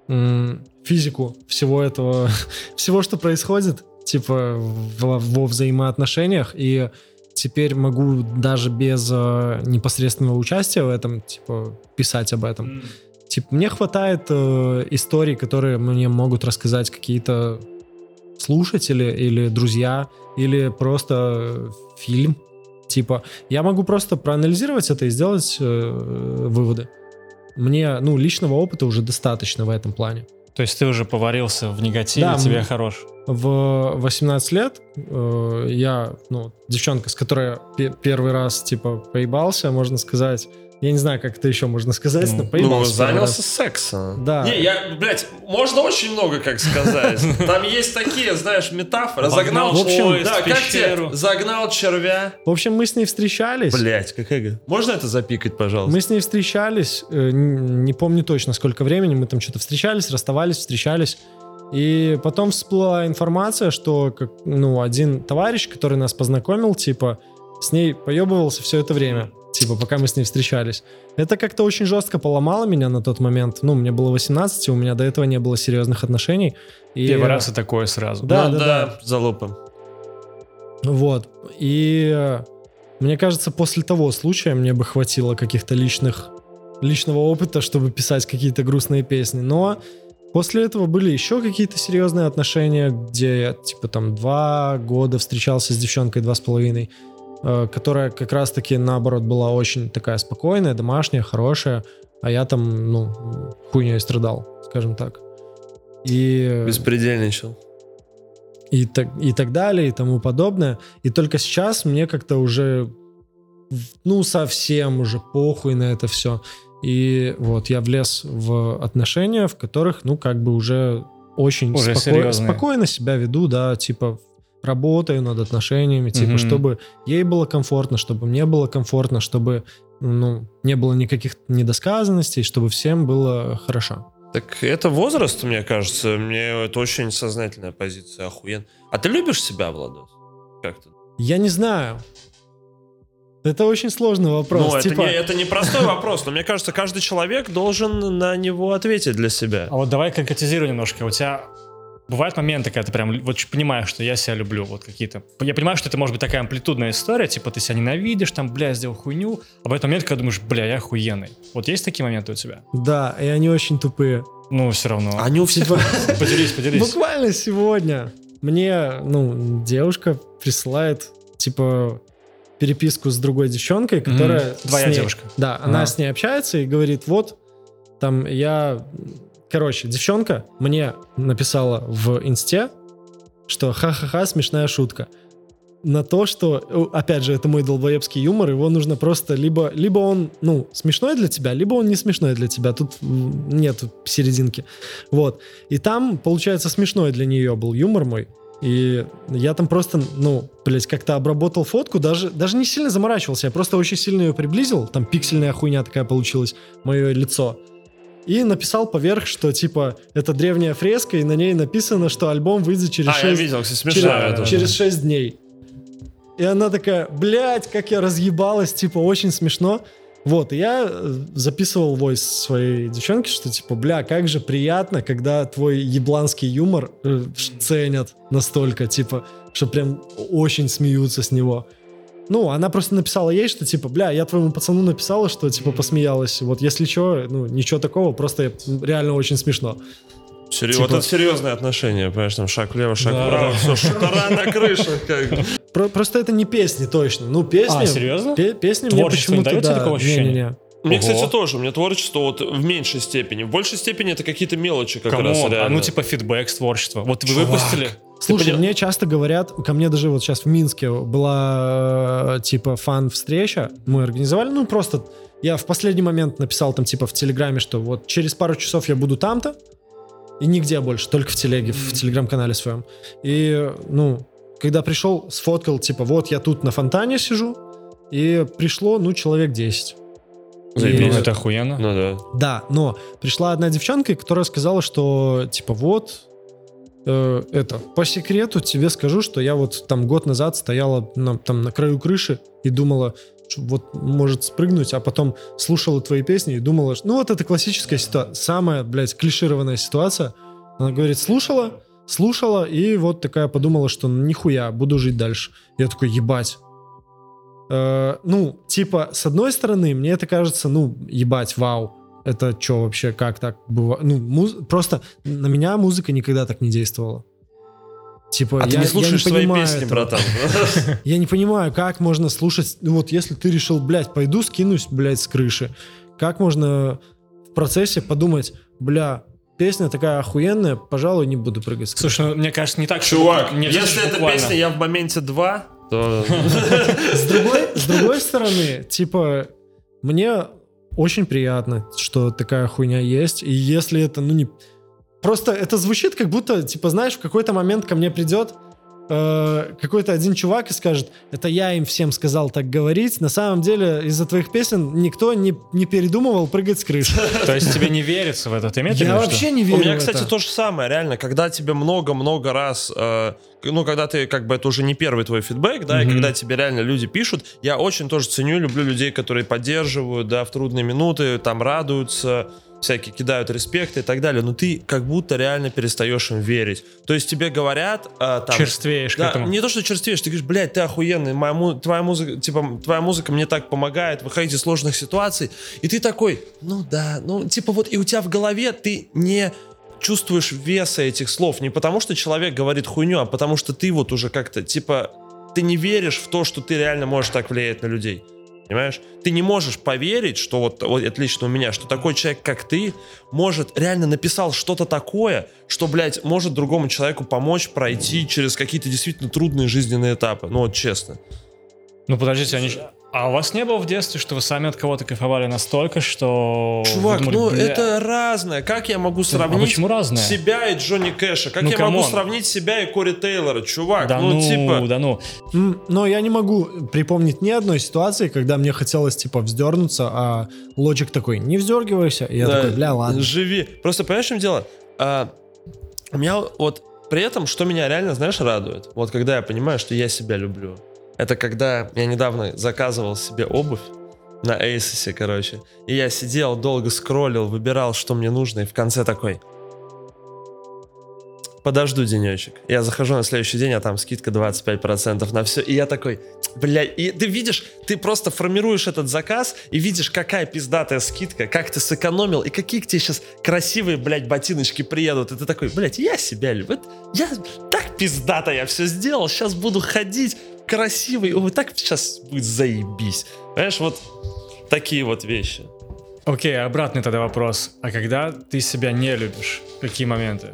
м, физику всего этого, всего, что происходит, типа, во, во взаимоотношениях, и теперь могу даже без э, непосредственного участия в этом, типа, писать об этом. Типа, мне хватает э, историй, которые мне могут рассказать какие-то слушатели или друзья, или просто фильм. Типа, я могу просто проанализировать это и сделать э, выводы. Мне, ну, личного опыта уже достаточно в этом плане. То есть ты уже поварился в негативе, Да, тебе хорош. В 18 лет э, я, ну, девчонка, с которой я пе- первый раз, типа, поебался, можно сказать. Я не знаю, как это еще можно сказать, Ну, но Ну, поебался. первый занялся раз. сексом. Да. Не, я, блядь, можно очень много как сказать. Там есть такие, знаешь, метафоры. Загнал, Вогнал в общем, да, как тебе? Загнал червя. В общем, мы с ней встречались. Блять, какая... Можно это запикать, пожалуйста? Мы с ней встречались, э, не помню точно сколько времени, мы там что-то встречались, расставались, встречались. И потом всплыла информация, что как, ну, один товарищ, который нас познакомил, типа, с ней поебывался все это время, типа, пока мы с ней встречались. Это как-то очень жестко поломало меня на тот момент. Ну, мне было 18, и у меня до этого не было серьезных отношений. И, Первый раз и такое сразу. Да, Ну да, да. залупа. Вот. И э, мне кажется, после того случая мне бы хватило каких-то личных личного опыта, чтобы писать какие-то грустные песни. Но после этого были еще какие-то серьезные отношения, где я, типа, там, два года встречался с девчонкой, два с половиной, которая как раз-таки, наоборот, была очень такая спокойная, домашняя, хорошая, а я там, ну, хуйней страдал, скажем так. И Беспредельничал. и так, и так далее, и тому подобное. И только сейчас мне как-то уже, ну, совсем уже похуй на это все. И вот я влез в отношения, в которых, ну, как бы уже очень Уже споко- серьезные. спокойно себя веду, да, типа работаю над отношениями, типа, Мгм. чтобы ей было комфортно, чтобы мне было комфортно, чтобы, ну, не было никаких недосказанностей, чтобы всем было хорошо. Так это возраст, мне кажется. Мне это очень сознательная позиция, охуенно. А ты любишь себя, Владос? Как ты? Я не знаю. Это очень сложный вопрос. Ну, это, типа, не, это не простой вопрос, но мне кажется, каждый человек должен на него ответить для себя. А вот давай конкретизируй немножко. У тебя бывают моменты, когда ты прям вот понимаешь, что я себя люблю, вот какие-то. Я понимаю, что это может быть такая амплитудная история, типа ты себя ненавидишь, там, бля, сделал хуйню, а в этот момент, когда думаешь, бля, я охуенный. Вот есть такие моменты у тебя? Да, и они очень тупые. Ну, все равно. Они у всех... Типа, Поделись, поделись. буквально сегодня мне, ну, девушка присылает, типа, переписку с другой девчонкой, которая... с Твоя ней- девушка. Да, она Ага. с ней общается и говорит, вот, там, я... Короче, девчонка мне написала в инсте, что ха-ха-ха, смешная шутка. На то, что, опять же, это мой долбоебский юмор, его нужно просто либо, либо он, ну, смешной для тебя, либо он не смешной для тебя. Тут нет серединки. Вот. И там, получается, смешной для нее был юмор мой. И я там просто, ну, блядь, как-то обработал фотку, даже, даже не сильно заморачивался, я просто очень сильно ее приблизил, там пиксельная хуйня такая получилась, мое лицо. И написал поверх, что, типа, это древняя фреска, и на ней написано, что альбом выйдет через А, я 6 видел, кстати, через, смешная. тоже. через 6 дней. И она такая, блядь, как я разъебалась, типа, очень смешно. Вот, и я э, записывал войс своей девчонке, что типа, бля, как же приятно, когда твой ебланский юмор э, ценят настолько, типа, что прям очень смеются с него. Ну, она просто написала ей, что типа, бля, я твоему пацану написала, что типа посмеялась. Вот если что, ну, ничего такого, просто реально очень смешно. Серьё- Типа- Вот это серьезные отношения, понимаешь, там шаг влево, шаг Да. вправо, все, шатара на крыше. как просто это не песни точно. Ну, песни... А, серьезно? пе- песни мне Творчество не почему-то, да, такого ощущения? не-не-не. Мне, Ого. кстати, тоже. У меня творчество вот в меньшей степени. В большей степени это какие-то мелочи как раз Come on, а реально. ну типа фидбэк с творчества. Вот вы Чувак. выпустили. Слушай, мне часто говорят, ко мне даже вот сейчас в Минске была э, типа фан-встреча, мы организовали, ну просто я в последний момент написал там типа в Телеграме, что вот через пару часов я буду там-то, и нигде больше, только в Телеге, в Телеграм-канале своем. И, ну, когда пришел, сфоткал, типа, вот я тут на фонтане сижу, и пришло, ну, человек 10. Ну, Заебись. это охуенно. Ну да. Да, но пришла одна девчонка, которая сказала, что типа вот э, это по секрету тебе скажу, что я вот там год назад стояла на, там на краю крыши и думала, что вот может спрыгнуть, а потом слушала твои песни и думала, что- ну вот это классическая ситуация, самая, блядь, клишированная ситуация. Она говорит, слушала, слушала и вот такая подумала, что нихуя, буду жить дальше. Я такой, ебать. Э, ну, типа, с одной стороны, мне это кажется, ну, ебать, вау. Это что вообще, как так бывает? Ну, муз- просто на меня музыка никогда так не действовала. Типа, А я, ты не слушаешь я не свои песни, этого. братан. Я не понимаю, как можно слушать... Ну, вот если ты решил, блядь, пойду скинусь, блядь, с крыши. Как можно в процессе подумать, бля, песня такая охуенная, пожалуй, не буду прыгать с крыши. Слушай, ну, мне кажется, не так, что Чувак, не если буквально. песня «Я в моменте 2», то... С другой стороны, типа, мне очень приятно, что такая хуйня есть. И если это, ну, не... Просто это звучит как будто, типа, знаешь, в какой-то момент ко мне придет э, какой-то один чувак и скажет, это я им всем сказал так говорить. На самом деле, из-за твоих песен никто не, не передумывал прыгать с крыши. То есть тебе не верится в это? Ты имеешь в Я вообще не У верю меня, в кстати, это. то же самое, реально, когда тебе много-много раз, э, ну, когда ты, как бы, это уже не первый твой фидбэк, да, и когда тебе реально люди пишут, я очень тоже ценю, люблю людей, которые поддерживают, да, в трудные минуты, там, радуются, всякие кидают респект и так далее, но ты как будто реально перестаешь им верить. То есть тебе говорят... э, там, Черствеешь к да, этому. не то, что черствеешь, ты говоришь, блядь, ты охуенный, моя му- твоя музыка, типа, твоя музыка мне так помогает выходить из сложных ситуаций, и ты такой, ну да, ну, типа вот, и у тебя в голове ты не чувствуешь веса этих слов, не потому что человек говорит хуйню, а потому что ты вот уже как-то, типа, ты не веришь в то, что ты реально можешь так влиять на людей. Понимаешь? Ты не можешь поверить, что вот, вот это лично у меня, что такой человек, как ты, может, реально написал что-то такое, что, блядь, может другому человеку помочь пройти через какие-то действительно трудные жизненные этапы. Ну, вот честно. Ну подождите, они... А у вас не было в детстве, что вы сами от кого-то кайфовали настолько, что... Чувак, думали, ну «Бля, это разное. Как я могу сравнить а почему разное? себя и Джонни Кэша? Как Ну, я могу come on. сравнить себя и Кори Тейлора? Чувак, Да ну, ну, типа... да ну. Но я не могу припомнить ни одной ситуации, когда мне хотелось, типа, вздернуться, а Logic такой, не вздергивайся. И я Да, такой, бля, ладно. Живи. Просто понимаешь, в чем дело? А, у меня вот при этом, что меня реально, знаешь, радует, вот когда я понимаю, что я себя люблю, это когда я недавно заказывал себе обувь на Asos, короче, и я сидел, долго скроллил, выбирал, что мне нужно, и в конце такой, подожду денечек. Я захожу на следующий день, а там скидка 25% на все. И я такой, бля, и ты видишь, ты просто формируешь этот заказ и видишь, какая пиздатая скидка, как ты сэкономил, и какие к тебе сейчас красивые, блядь, ботиночки приедут. И ты такой, блядь, я себя люблю. Я так пиздато я все сделал, сейчас буду ходить красивый. Ой, так сейчас будет заебись. Понимаешь, вот такие вот вещи. Окей, обратный тогда вопрос. А когда ты себя не любишь? Какие моменты?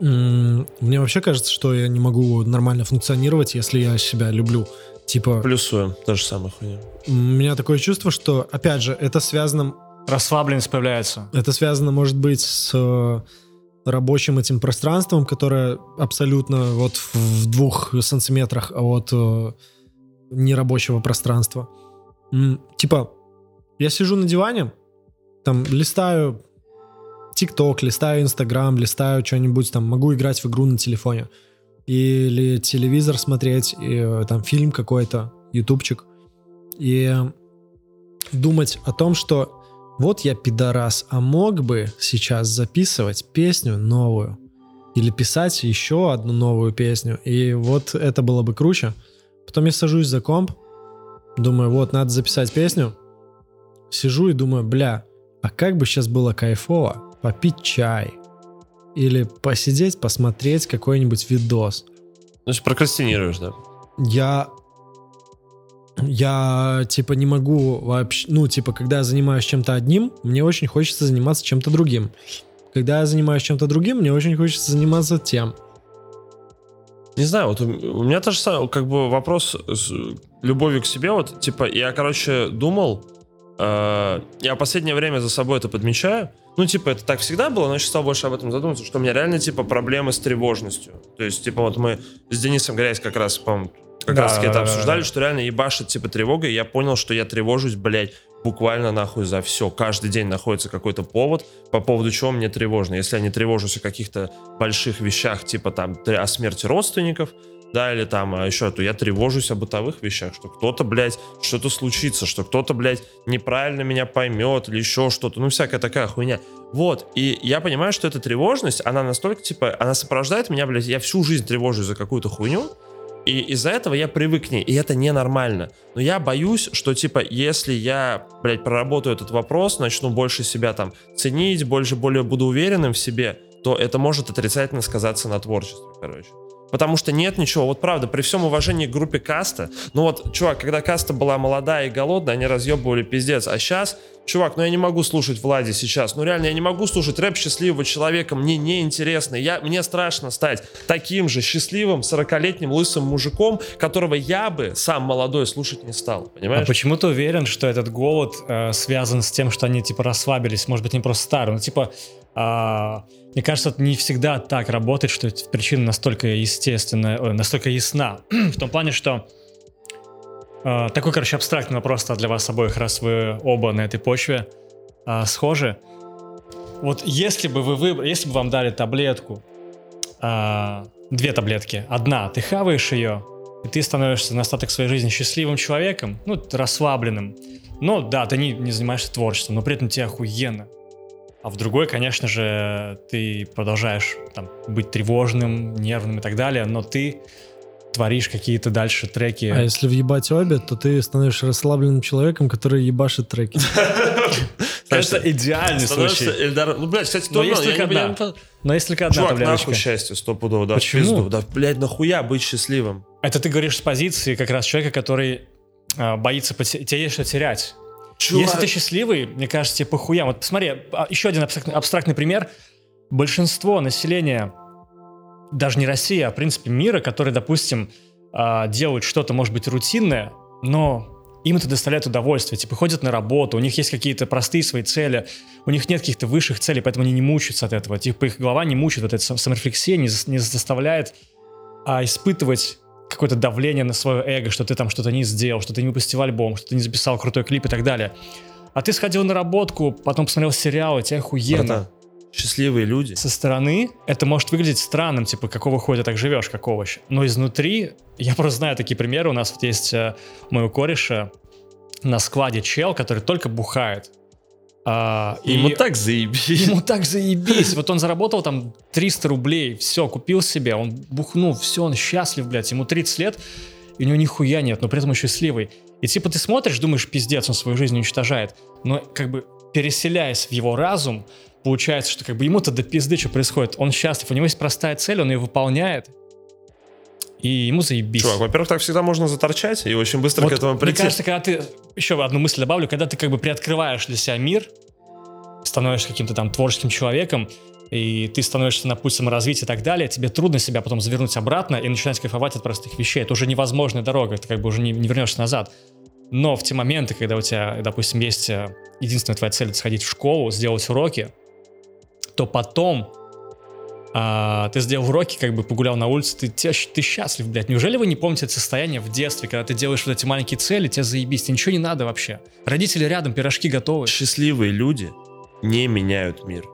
Мне вообще кажется, что я не могу нормально функционировать, если я себя люблю. Типа, Плюсую, то же самое хуйня. у меня такое чувство, что, опять же, это связано, Расслабленность появляется. это связано, может быть, с э, рабочим этим пространством, которое абсолютно вот в- двух сантиметрах от э, нерабочего пространства. Типа, я сижу на диване, там листаю ТикТок, листаю Инстаграм, листаю что-нибудь, там могу играть в игру на телефоне. Или телевизор смотреть, и, э, там фильм какой-то, ютубчик. И думать о том, что вот я пидорас, а мог бы сейчас записывать песню новую. Или писать еще одну новую песню. И вот это было бы круче. Потом я сажусь за комп, думаю, вот, надо записать песню. Сижу и думаю, бля, а как бы сейчас было кайфово попить чай. Или посидеть, посмотреть какой-нибудь видос. Значит, прокрастинируешь, да? Я... Я, типа, не могу вообще... Ну, типа, когда я занимаюсь чем-то одним, мне очень хочется заниматься чем-то другим. Когда я занимаюсь чем-то другим, мне очень хочется заниматься тем. Не знаю, вот у, у меня тоже самое, как бы вопрос с любовью к себе, вот, типа, я, короче, думал, э, я последнее время за собой это подмечаю, ну, типа, это так всегда было, но я стал больше об этом задумываться, что у меня реально, типа, проблемы с тревожностью. То есть, типа, вот мы с Денисом Грязь как раз, по как Да, раз таки это да, да, обсуждали, да. что реально ебашит, типа, тревога, и я понял, что я тревожусь, блядь, буквально нахуй за все. Каждый день находится какой-то повод, по поводу чего мне тревожно. Если я не тревожусь о каких-то больших вещах, типа там о смерти родственников, да, или там а еще, то я тревожусь о бытовых вещах, что кто-то, блядь, что-то случится, что кто-то, блядь, неправильно меня поймет или еще что-то, ну, всякая такая хуйня. Вот, и я понимаю, что эта тревожность, она настолько, типа, она сопровождает меня, блядь, я всю жизнь тревожусь за какую-то хуйню, и из-за этого я привык к ней, и это ненормально. Но я боюсь, что, типа, если я, блядь, проработаю этот вопрос, начну больше себя там ценить, больше, более буду уверенным в себе, то это может отрицательно сказаться на творчестве, короче. Потому что нет ничего, вот правда, при всем уважении к группе Каста, ну вот, чувак, когда Каста была молодая и голодная, они разъебывали пиздец, а сейчас, чувак, ну я не могу слушать Влади сейчас, ну реально, я не могу слушать рэп счастливого человека, мне неинтересно, я, мне страшно стать таким же счастливым 40-летним лысым мужиком, которого я бы сам молодой слушать не стал, А понимаешь? почему ты уверен, что этот голод э, связан с тем, что они типа расслабились? Может быть, не просто старые, но типа. А, мне кажется, это не всегда так работает, что причина настолько естественная, ой, настолько ясна. В том плане, что э, такой, короче, абстрактный вопрос для вас обоих, раз вы оба на этой почве а, схожи. Вот если бы вы выбрали, если бы вам дали таблетку, а, две таблетки, одна, ты хаваешь ее, и ты становишься на остаток своей жизни счастливым человеком, ну, расслабленным. Ну, да, ты не, не занимаешься творчеством, но при этом тебе охуенно. А в другой, конечно же, ты продолжаешь там, быть тревожным, нервным и так далее, но ты творишь какие-то дальше треки. А если въебать обе, то ты становишься расслабленным человеком, который ебашит треки. Это идеальный случай. Эльдар- Ну, блядь, кстати, то, есть только одна. Но есть только одна Чувак, нахуй счастье, стопудово, да, Почему? пизду. Да, блядь, нахуя быть счастливым? Это ты говоришь с позиции как раз человека, который а, боится, тебе есть что терять. Чувак, Если ты счастливый, мне кажется, тебе похуя. Вот посмотри, а, еще один абстрактный, абстрактный пример. Большинство населения, даже не России, а в принципе мира, которые, допустим, а, делают что-то, может быть, рутинное, но им это доставляет удовольствие. Типа ходят на работу, у них есть какие-то простые свои цели, у них нет каких-то высших целей, поэтому они не мучаются от этого. Типа их голова не мучает, вот эта сам- саморефлексия не заставляет а, испытывать какое-то давление на свое эго, что ты там что-то не сделал, что ты не выпустил альбом, что ты не записал крутой клип и так далее. А ты сходил на работу, потом посмотрел сериал, и тебе охуенно. братан, счастливые люди. Со стороны это может выглядеть странным, типа, какого хуя ты так живешь, как овощ. Но изнутри, я просто знаю такие примеры, у нас вот есть э, моего кореша на складе чел, который только бухает. А, И ему так заебись. Ему так заебись. Вот он заработал там 300 рублей, все, купил себе, он бухнул, все, он счастлив, блядь, ему 30 лет, и у него нихуя нет, но при этом он счастливый. И типа ты смотришь, думаешь, пиздец, он свою жизнь уничтожает. Но как бы переселяясь в его разум, получается, что как бы ему-то до пизды что происходит. Он счастлив, у него есть простая цель, он ее выполняет, и ему заебись. Чувак, во-первых, так всегда можно заторчать и очень быстро Вот к этому Мне прийти. кажется, когда ты, еще одну мысль добавлю, когда ты как бы приоткрываешь для себя мир, становишься каким-то там творческим человеком, и ты становишься на путь саморазвития и так далее, тебе трудно себя потом завернуть обратно и начинать кайфовать от простых вещей. Это уже невозможная дорога, ты как бы уже не, не вернешься назад. Но в те моменты, когда у тебя, допустим, есть э, единственная твоя цель — это сходить в школу, сделать уроки, то потом а, ты сделал уроки, как бы погулял на улице, ты, ты, ты счастлив, блядь. Неужели вы не помните это состояние в детстве, когда ты делаешь вот эти маленькие цели, тебе заебись, тебе ничего не надо вообще. Родители рядом, пирожки готовы. Счастливые люди не меняют мир.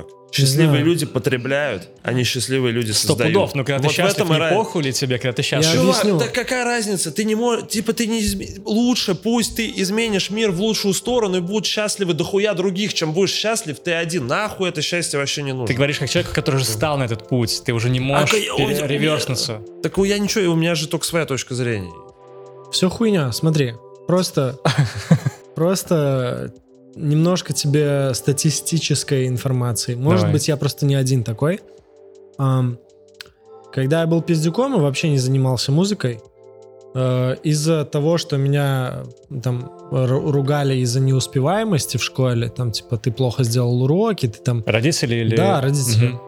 Чувак. Счастливые знаю. люди потребляют, а не счастливые люди Сто создают. пудов, но когда Вот ты в счастлив, этом не ra- похуй ли тебе, когда ты счастлив? Я Чувак, объясню. да какая разница? Ты не можешь, типа, ты не изме- лучше, пусть ты изменишь мир в лучшую сторону и будут счастливы дохуя других, чем будешь счастлив ты один. Нахуй это счастье вообще не нужно. Ты говоришь как человек, который уже стал на этот путь, ты уже не можешь А я- у пере- реверснуться. Так у я ничего, у меня же только своя точка зрения. Все хуйня, смотри. Просто, просто немножко тебе статистической информации. Может Давай. быть, я просто не один такой. Когда я был пиздюком и вообще не занимался музыкой, э, из-за того, что меня там ру- ругали из-за неуспеваемости в школе, там типа ты плохо сделал уроки, ты там Родители или... Да, родители. Мгм.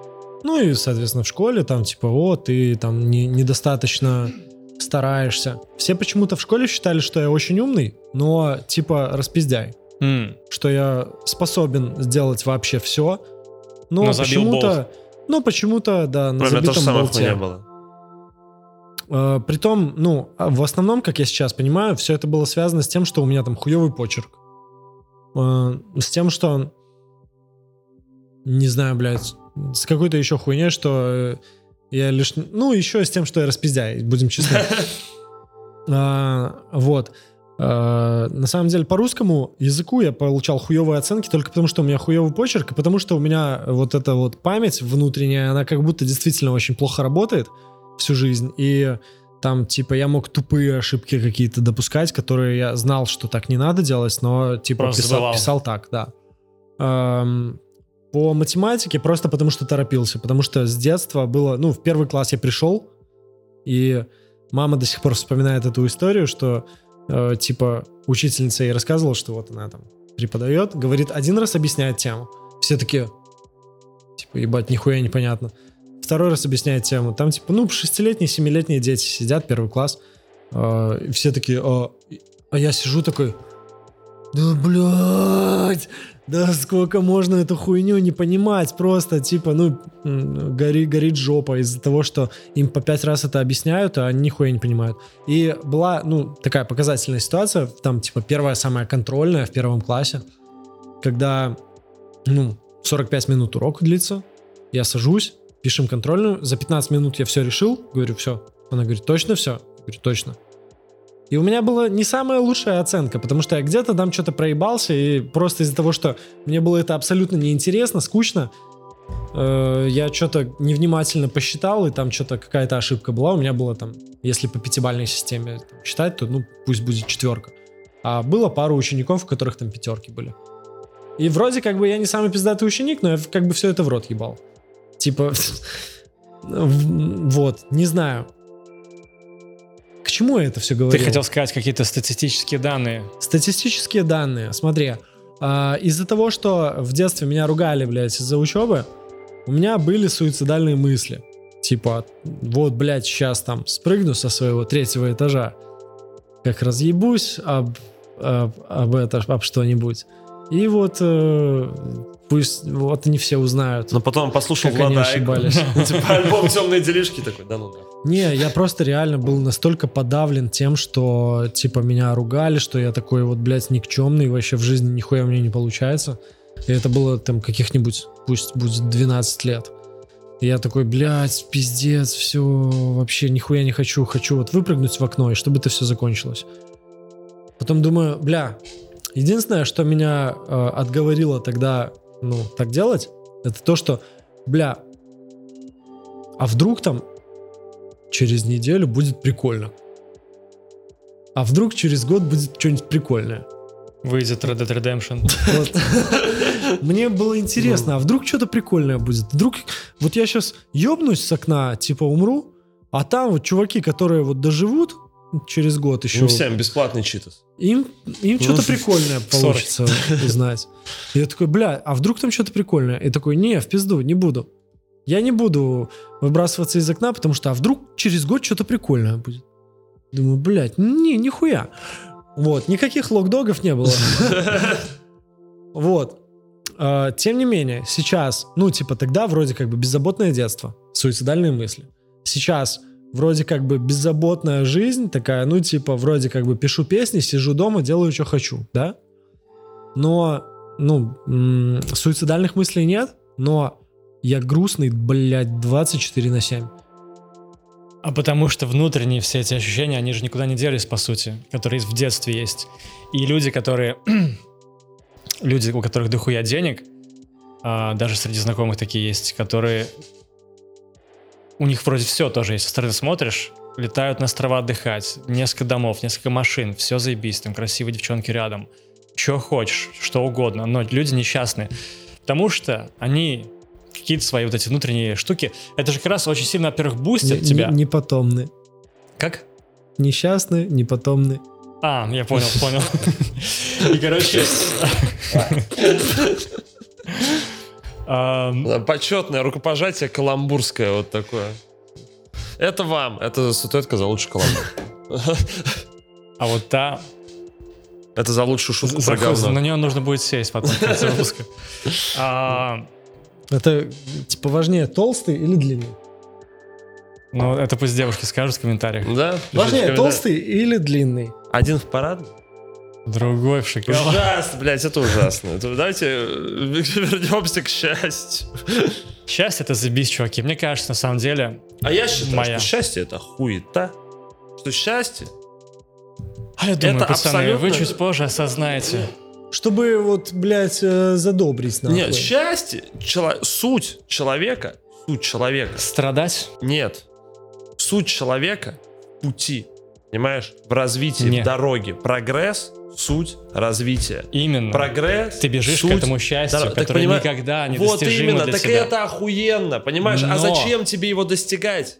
ну и, соответственно, в школе там типа, о, ты там не- недостаточно стараешься. Все почему-то в школе считали, что я очень умный, но типа распиздяй, М. что я способен сделать вообще все, но, Но почему-то, ну почему-то, да, на же забитом самое болте. хуйня было. Э, Притом, ну, а в основном, как я сейчас понимаю, все это было связано с тем, что у меня там хуевый почерк. Э, С тем, что... Не знаю, блядь, с какой-то еще хуйней, что э, я лишь... Ну, еще с тем, что я распиздяй, будем честны. А, Вот. А, На самом деле, по русскому языку я получал хуевые оценки только потому, что у меня хуевый почерк, и потому что у меня вот эта вот память внутренняя, она как будто действительно очень плохо работает всю жизнь. И там, типа, я мог тупые ошибки какие-то допускать, которые я знал, что так не надо делать, но, типа, Просто писал, забывал. писал так, да. Эм, По математике просто потому, что торопился, потому что с детства было... Ну, в первый класс я пришел, и мама до сих пор вспоминает эту историю, что, э, типа, учительница ей рассказывала, что вот она там преподает, говорит, один раз объясняет тему. Все такие, типа, ебать, нихуя непонятно. Второй раз объясняет тему. Там, типа, ну, шестилетние, семилетние дети сидят, первый класс. э, все такие, а, а я сижу такой, да, блядь, да сколько можно эту хуйню не понимать, просто, типа, ну, гори, горит жопа из-за того, что им по пять раз это объясняют, а они нихуя не понимают. И была, ну, такая показательная ситуация, там, типа, первая самая контрольная в первом классе, когда, ну, 45 минут урок длится, я сажусь, пишем контрольную, за 15 минут я все решил, говорю, все. Она говорит, точно все? Я говорю, точно. И у меня была не самая лучшая оценка, потому что я где-то там что-то проебался, и просто из-за того, что мне было это абсолютно неинтересно, скучно, э, я что-то невнимательно посчитал, и там что-то какая-то ошибка была. У меня было там, если по пятибалльной системе там считать, то ну пусть будет четверка. А было пару учеников, у которых там пятерки были. И вроде как бы я не самый пиздатый ученик, но я как бы все это в рот ебал. Типа, вот, не знаю. Чему я это все говорю? Ты хотел сказать какие-то статистические данные. Статистические данные. Смотри, а, из-за того, что в детстве меня ругали, блядь, из-за учебы, у меня были суицидальные мысли. Типа, вот, блядь, сейчас там спрыгну со своего третьего этажа, как разъебусь об, об, об это, об что-нибудь. И вот э, пусть вот они все узнают. Но потом послушал Как они Влада ошибались. Типа альбом «Темные делишки» такой, да ну нахуй. Не, я просто реально был настолько подавлен тем, что, типа, меня ругали, что я такой вот, блядь, никчемный, вообще в жизни нихуя у меня не получается. И это было там каких-нибудь, пусть будет 12 лет. И я такой, блядь, пиздец, все, вообще нихуя не хочу, хочу вот выпрыгнуть в окно, и чтобы это все закончилось. Потом думаю, бля, единственное, что меня э, отговорило тогда, ну, так делать, это то, что, бля, а вдруг там через неделю будет прикольно. А вдруг через год будет что-нибудь прикольное. Выйдет Red Dead Redemption. Вот. Мне было интересно, а вдруг что-то прикольное будет? Вдруг вот я сейчас ёбнусь с окна, типа умру, а там вот чуваки, которые вот доживут, через год еще. Им всем бесплатный читас. Им, им Ну, что-то прикольное 40. получится узнать. И я такой, бля, а вдруг там что-то прикольное? И такой, не, в пизду, не буду. Я не буду выбрасываться из окна, потому что, а вдруг через год что-то прикольное будет? Думаю, блядь, не, нихуя. Вот, никаких локдогов не было. Вот. А, Тем не менее, сейчас, ну, типа, тогда вроде как бы беззаботное детство, суицидальные мысли. Сейчас вроде как бы беззаботная жизнь такая, ну, типа, вроде как бы пишу песни, сижу дома, делаю, что хочу, да? Но, ну, м, суицидальных мыслей нет, но я грустный, блядь, 24 на 7. А потому что внутренние все эти ощущения, они же никуда не делись, по сути, которые в детстве есть. И люди, которые... люди, у которых дохуя денег, а, даже среди знакомых такие есть, которые... У них вроде все тоже есть. Со стороны смотришь, летают на острова отдыхать, несколько домов, несколько машин, все заебись, там красивые девчонки рядом. Что хочешь, что угодно. Но люди несчастные. Потому что они какие-то свои вот эти внутренние штуки, это же как раз очень сильно, во-первых, бустит Не- тебя. не- Непотомны. Как? Несчастны, непотомны. А, я понял, понял. И, короче... Да, Почетное рукопожатие каламбурское вот такое. Это вам. Это статуэтка за лучший каламбур. А вот та... Это за лучшую шутку про за- На говно. нее нужно будет сесть потом в конце выпуска. А, Это, типа, важнее, толстый или длинный? Ну, это пусть девушки скажут в комментариях. Да? Важнее, толстый или длинный? Один в парад? Другой в шоколад. Ужасно, блядь, это ужасно. Это Давайте э, вернемся к счастью. Счастье это заебись, чуваки. Мне кажется, на самом деле... А я считаю, Моя. что счастье это хуета. Что счастье А я думаю, Это пацаны, вы абсолютно- чуть позже осознаете. Чтобы вот, блядь, э, задобрить нахуй. Нет, счастье, чело- суть человека, суть человека. Страдать? Нет. Суть человека пути. Понимаешь? В развитии, Не. в дороге. Прогресс, суть, развитие. Именно. Прогресс. Ты бежишь суть, к этому счастью, так которое понимаю- никогда не Вот именно, для так тебя. это охуенно, понимаешь? А Но- зачем тебе его достигать?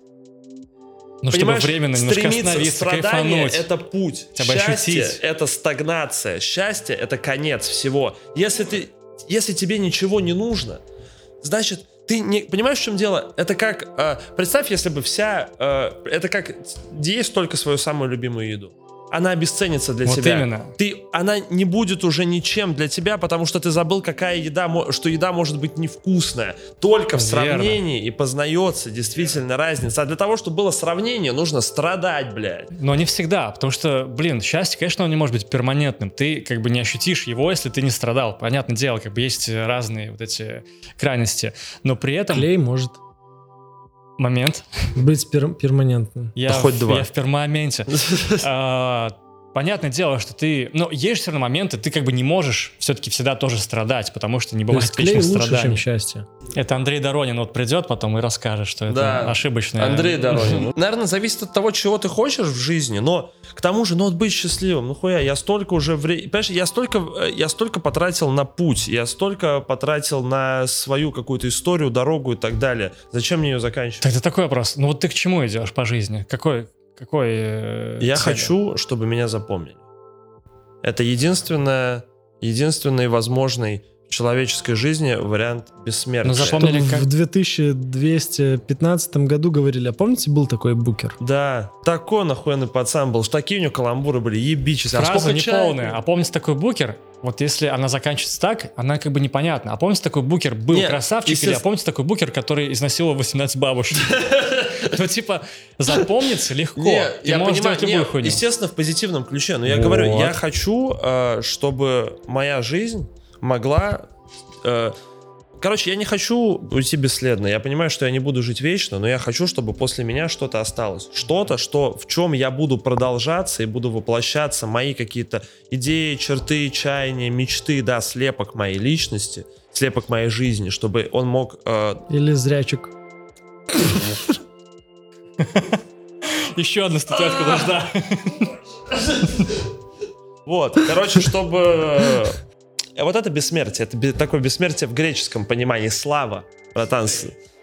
Ну, чтобы Понимаешь, временно немножко стремиться, остановиться, страдание кайфануть. это путь. Бы Счастье ощутить. это стагнация. Счастье это конец всего. Если ты, если тебе ничего не нужно, значит ты не понимаешь, в чем дело? Это как э, представь, если бы вся э, это как есть только свою самую любимую еду. Она обесценится для Вот тебя. именно. Ты, она не будет уже ничем для тебя, потому что ты забыл, какая еда, что еда может быть невкусная. Только в Верно. сравнении и познается действительно разница. А для того, чтобы было сравнение, нужно страдать, блядь. Но не всегда, потому что, блин, счастье, конечно, оно не может быть перманентным. Ты как бы не ощутишь его, если ты не страдал. Понятное дело, как бы есть разные вот эти крайности. Но при этом Клей может момент, быть пер- перманентным. я, Да хоть в, два. я в пермоменте. Понятное дело, что ты... Ну, есть все равно моменты, ты как бы не можешь все-таки всегда тоже страдать, потому что не бывает вечных лучше, чем страданий. счастье. Это Андрей Доронин вот придет потом и расскажет, что это Да. ошибочное. Андрей Доронин. Наверное, зависит от того, чего ты хочешь в жизни, но к тому же, ну вот быть счастливым, ну хуя, я столько уже времени, понимаешь, я столько, э, я столько потратил на путь, я столько потратил на свою какую-то историю, дорогу и так далее. Зачем мне ее заканчивать? Так это такой вопрос. Ну вот ты к чему идешь по жизни? Какой, какой э, Я цели? хочу, чтобы меня запомнили. Это единственное, единственный возможный человеческой жизни вариант бессмертия. Ну, запомни- Помнили, В- как- В 2215 году говорили, а помните, был такой букер? Да, такой нахуйный пацан был, что такие у него каламбуры были, ебичись. А Фраза сколько не чая полная. пил? А помните такой букер? Вот если она заканчивается так, она как бы непонятна. А помните такой букер был Нет, красавчик? Или а помните такой букер, который изнасиловал 18 бабушек? Ну, типа, запомниться легко. Не, Ты я можешь понимаю, делать любую хуйню. естественно, в позитивном ключе. Но я Вот. говорю, я хочу, э, чтобы моя жизнь могла... э, короче, я не хочу уйти бесследно. Я понимаю, что я не буду жить вечно, но я хочу, чтобы после меня что-то осталось. Что-то, что, в чем я буду продолжаться и буду воплощаться, мои какие-то идеи, черты, чаяния, мечты, да, слепок моей личности, слепок моей жизни, чтобы он мог э, Или зрячик? Еще одна статуэтка нужна. Вот, короче, чтобы... э, Вот это бессмертие, это такое бессмертие в греческом понимании, слава, братан.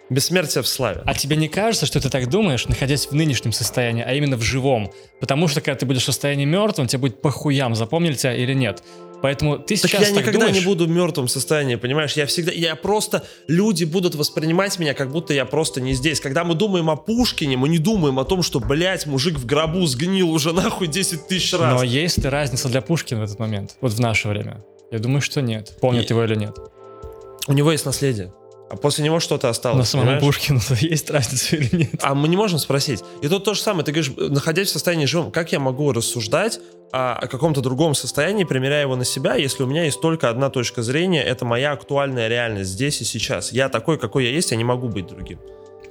Бессмертие в славе. А тебе не кажется, что ты так думаешь, находясь в нынешнем состоянии, а именно в живом? Потому что когда ты будешь в состоянии мертвым, тебе будет похуям, запомнили тебя или нет. Поэтому ты Так сейчас я так никогда думаешь? не буду в мертвом состоянии, понимаешь? Я всегда, я просто, люди будут воспринимать меня, как будто я просто не здесь. Когда мы думаем о Пушкине, мы не думаем о том, что, блядь, мужик в гробу сгнил уже нахуй 10 тысяч раз. Но есть ли разница для Пушкина в этот момент? Вот в наше время? Я думаю, что нет. Помнят И- его или нет. У него есть наследие. А после него что-то осталось. Но самому понимаешь? Пушкину есть разница или нет? А мы не можем спросить. И тут то же самое. Ты говоришь, находясь в состоянии живом, как я могу рассуждать о, о каком-то другом состоянии, примеряя его на себя, если у меня есть только одна точка зрения, это моя актуальная реальность здесь и сейчас. Я такой, какой я есть, я не могу быть другим.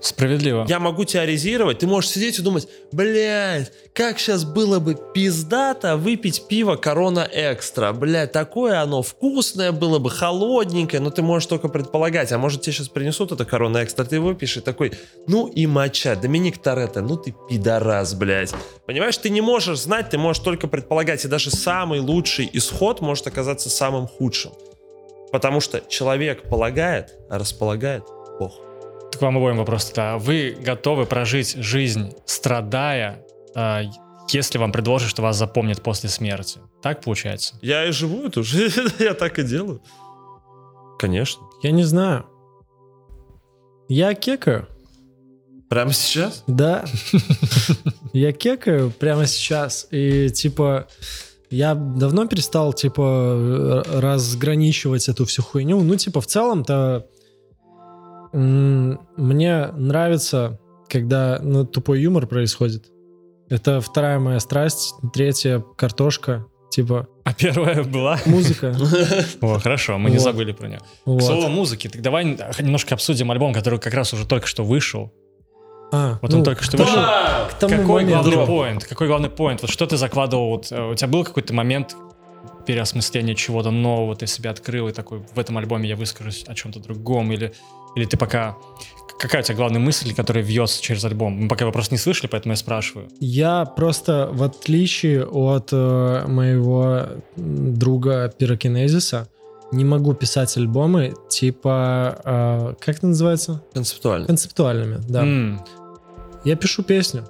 Справедливо. Я могу теоризировать, ты можешь сидеть и думать, блядь, как сейчас было бы пиздато выпить пиво Корона Экстра, блядь, такое оно вкусное было бы, холодненькое, но ты можешь только предполагать, а может тебе сейчас принесут это Корона Экстра, ты выпьешь и такой, ну и моча, Доминик Торетто, ну ты пидорас, блядь. Понимаешь, ты не можешь знать, ты можешь только предполагать, и даже самый лучший исход может оказаться самым худшим. Потому что человек полагает, а располагает Бог. К вам обоим вопрос тогда. Вы готовы прожить жизнь, страдая, а, если вам предложат, что вас запомнят после смерти? Так получается? Я и живу эту жизнь, я так и делаю. Конечно. Я не знаю. Я кекаю. Прямо сейчас? Да. Я кекаю прямо сейчас. И типа я давно перестал типа разграничивать эту всю хуйню. Ну типа в целом-то мне нравится, когда ну, тупой юмор происходит. Это вторая моя страсть. Третья картошка. Типа А первая была? музыка. О, хорошо, мы не забыли про нее. К слову о музыке, так давай немножко обсудим альбом, который как раз уже только что вышел. А, Вот ну, он только что вышел. тому Какой главный поинт? Какой главный поинт? Вот что ты закладывал? Вот, э, у тебя был какой-то момент переосмысления чего-то нового, ты себя открыл и такой, в этом альбоме я выскажусь о чем-то другом, или, или ты пока... Какая у тебя главная мысль, которая вьется через альбом? Мы пока его просто не слышали, поэтому я спрашиваю. Я просто, в отличие от э, моего друга Пирокинезиса, не могу писать альбомы типа, э, как это называется? Концептуально. Концептуальными, да. М. Я пишу песню.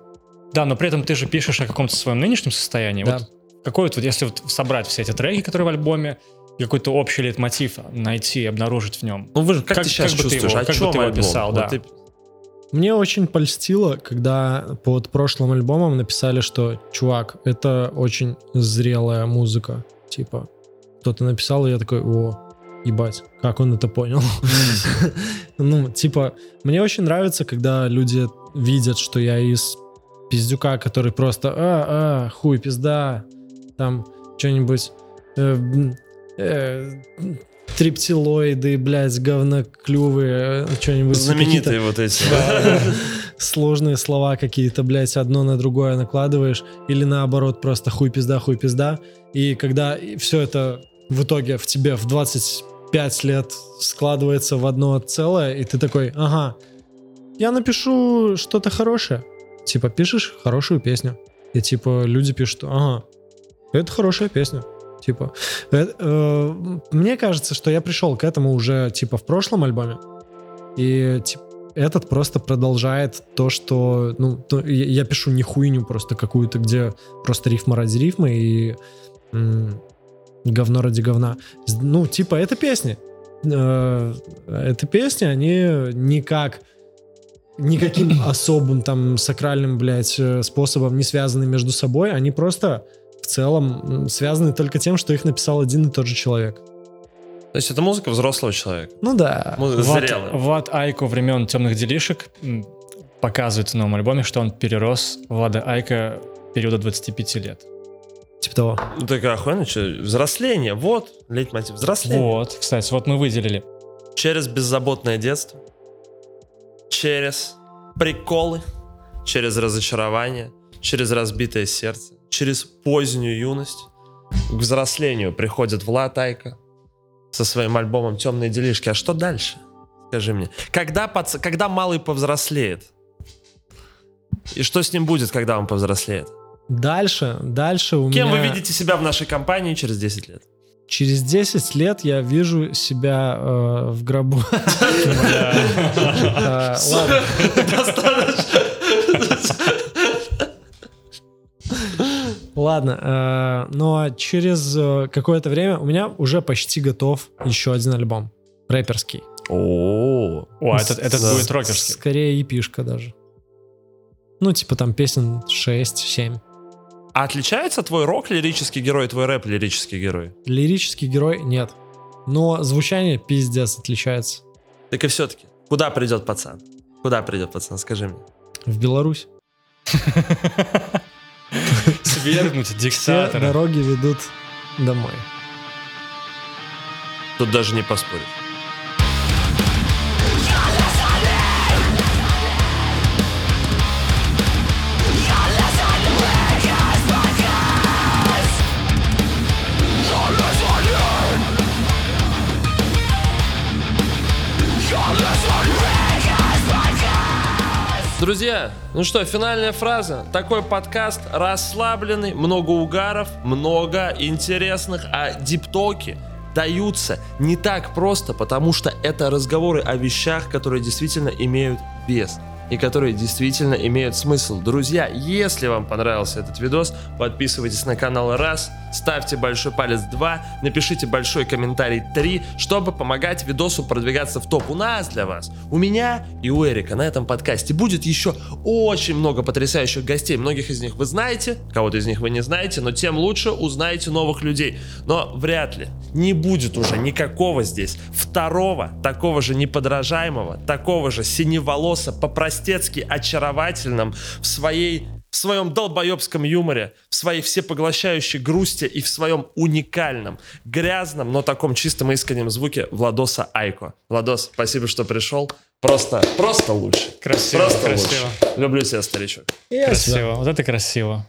Да, но при этом ты же пишешь о каком-то своем нынешнем состоянии. Да. Вот какой вот, если вот собрать все эти треки, которые в альбоме, какой-то общий лейтмотив найти, обнаружить в нем. Ну вы же, как, Как- ты сейчас как бы ты чувствуешь? его- о как бы чем ты его альбом? описал, Вот да. ты- Мне очень польстило, когда под прошлым альбомом написали, что, чувак, это очень зрелая музыка. Типа, кто-то написал, и я такой, о, ебать, как он это понял. Ну, типа, мне очень нравится, когда люди видят, что я из пиздюка, который просто, а, а, хуй, пизда, там, что-нибудь, э, триптилоиды, блядь, говноклювые, э, что-нибудь. какие-то- Знаменитые вот эти. сложные слова какие-то, блядь, одно на другое накладываешь, или наоборот, просто хуй пизда, хуй пизда. И когда все это в итоге в тебе в 25 лет складывается в одно целое, и ты такой, ага, я напишу что-то хорошее. Типа, пишешь хорошую песню. И типа, люди пишут, ага, это хорошая песня. Типа, э, э, мне кажется, что я пришел к этому уже типа в прошлом альбоме. И типа, этот просто продолжает то, что, ну, то- я, я пишу не хуйню просто какую-то, где просто рифма ради рифмы и м, говно ради говна. Ну, типа, это песни. Э, Это песни, они никак никаким особым там сакральным, блядь, э, способом не связаны между собой, они просто в целом связаны только тем, что их написал один и тот же человек. То есть это музыка взрослого человека. Ну да. Му- Влад, Зрелая. Влад Айко времен темных делишек показывает в новом альбоме, что он перерос Влада Айка периода 25 лет. Типа того. Ну так охуенно, что, взросление, вот, лейтмотив, взросление. Вот, кстати, вот мы выделили. Через беззаботное детство, через приколы, через разочарование, через разбитое сердце, через позднюю юность. К взрослению приходит Влад Айка со своим альбомом «Темные делишки». А что дальше? Скажи мне. Когда, пац... когда малый повзрослеет? И что с ним будет, когда он повзрослеет? Дальше, дальше у Кем меня... вы видите себя в нашей компании через 10 лет? через 10 лет я вижу себя э, в гробу. Э, Ладно. Э, но через э, какое-то время у меня уже почти готов еще один альбом. Рэперский. О, О, этот, этот Да. будет рокерский. Скорее епишка даже. Ну, типа там песен 6-7. А отличается твой рок лирический герой и твой рэп лирический герой? Лирический герой нет. Но звучание пиздец отличается. Так и все-таки, куда придет пацан? Куда придет пацан, скажи мне. В Беларусь. Свергнуть Все диктатора. дороги ведут домой. Тут даже не поспоришь. Друзья, ну что, финальная фраза. Такой подкаст расслабленный, много угаров, много интересных, а диптоки даются не так просто, потому что это разговоры о вещах, которые действительно имеют вес и которые действительно имеют смысл. Друзья, если вам понравился этот видос, подписывайтесь на канал раз, ставьте большой палец 2, напишите большой комментарий 3, чтобы помогать видосу продвигаться в топ. У нас для вас, у меня и у Эрика на этом подкасте будет еще очень много потрясающих гостей. Многих из них вы знаете, кого-то из них вы не знаете, но тем лучше узнаете новых людей. Но вряд ли не будет уже никакого здесь второго, такого же неподражаемого, такого же синеволоса, по-простецки очаровательном в своей в своем долбоебском юморе, в своей всепоглощающей грусти и в своем уникальном, грязном, но таком чистом и искреннем звуке Владоса Айко. Владос, спасибо, что пришел. Просто, просто лучше. Красиво, просто красиво. лучше. Люблю тебя, старичок. Красиво. Вот это красиво.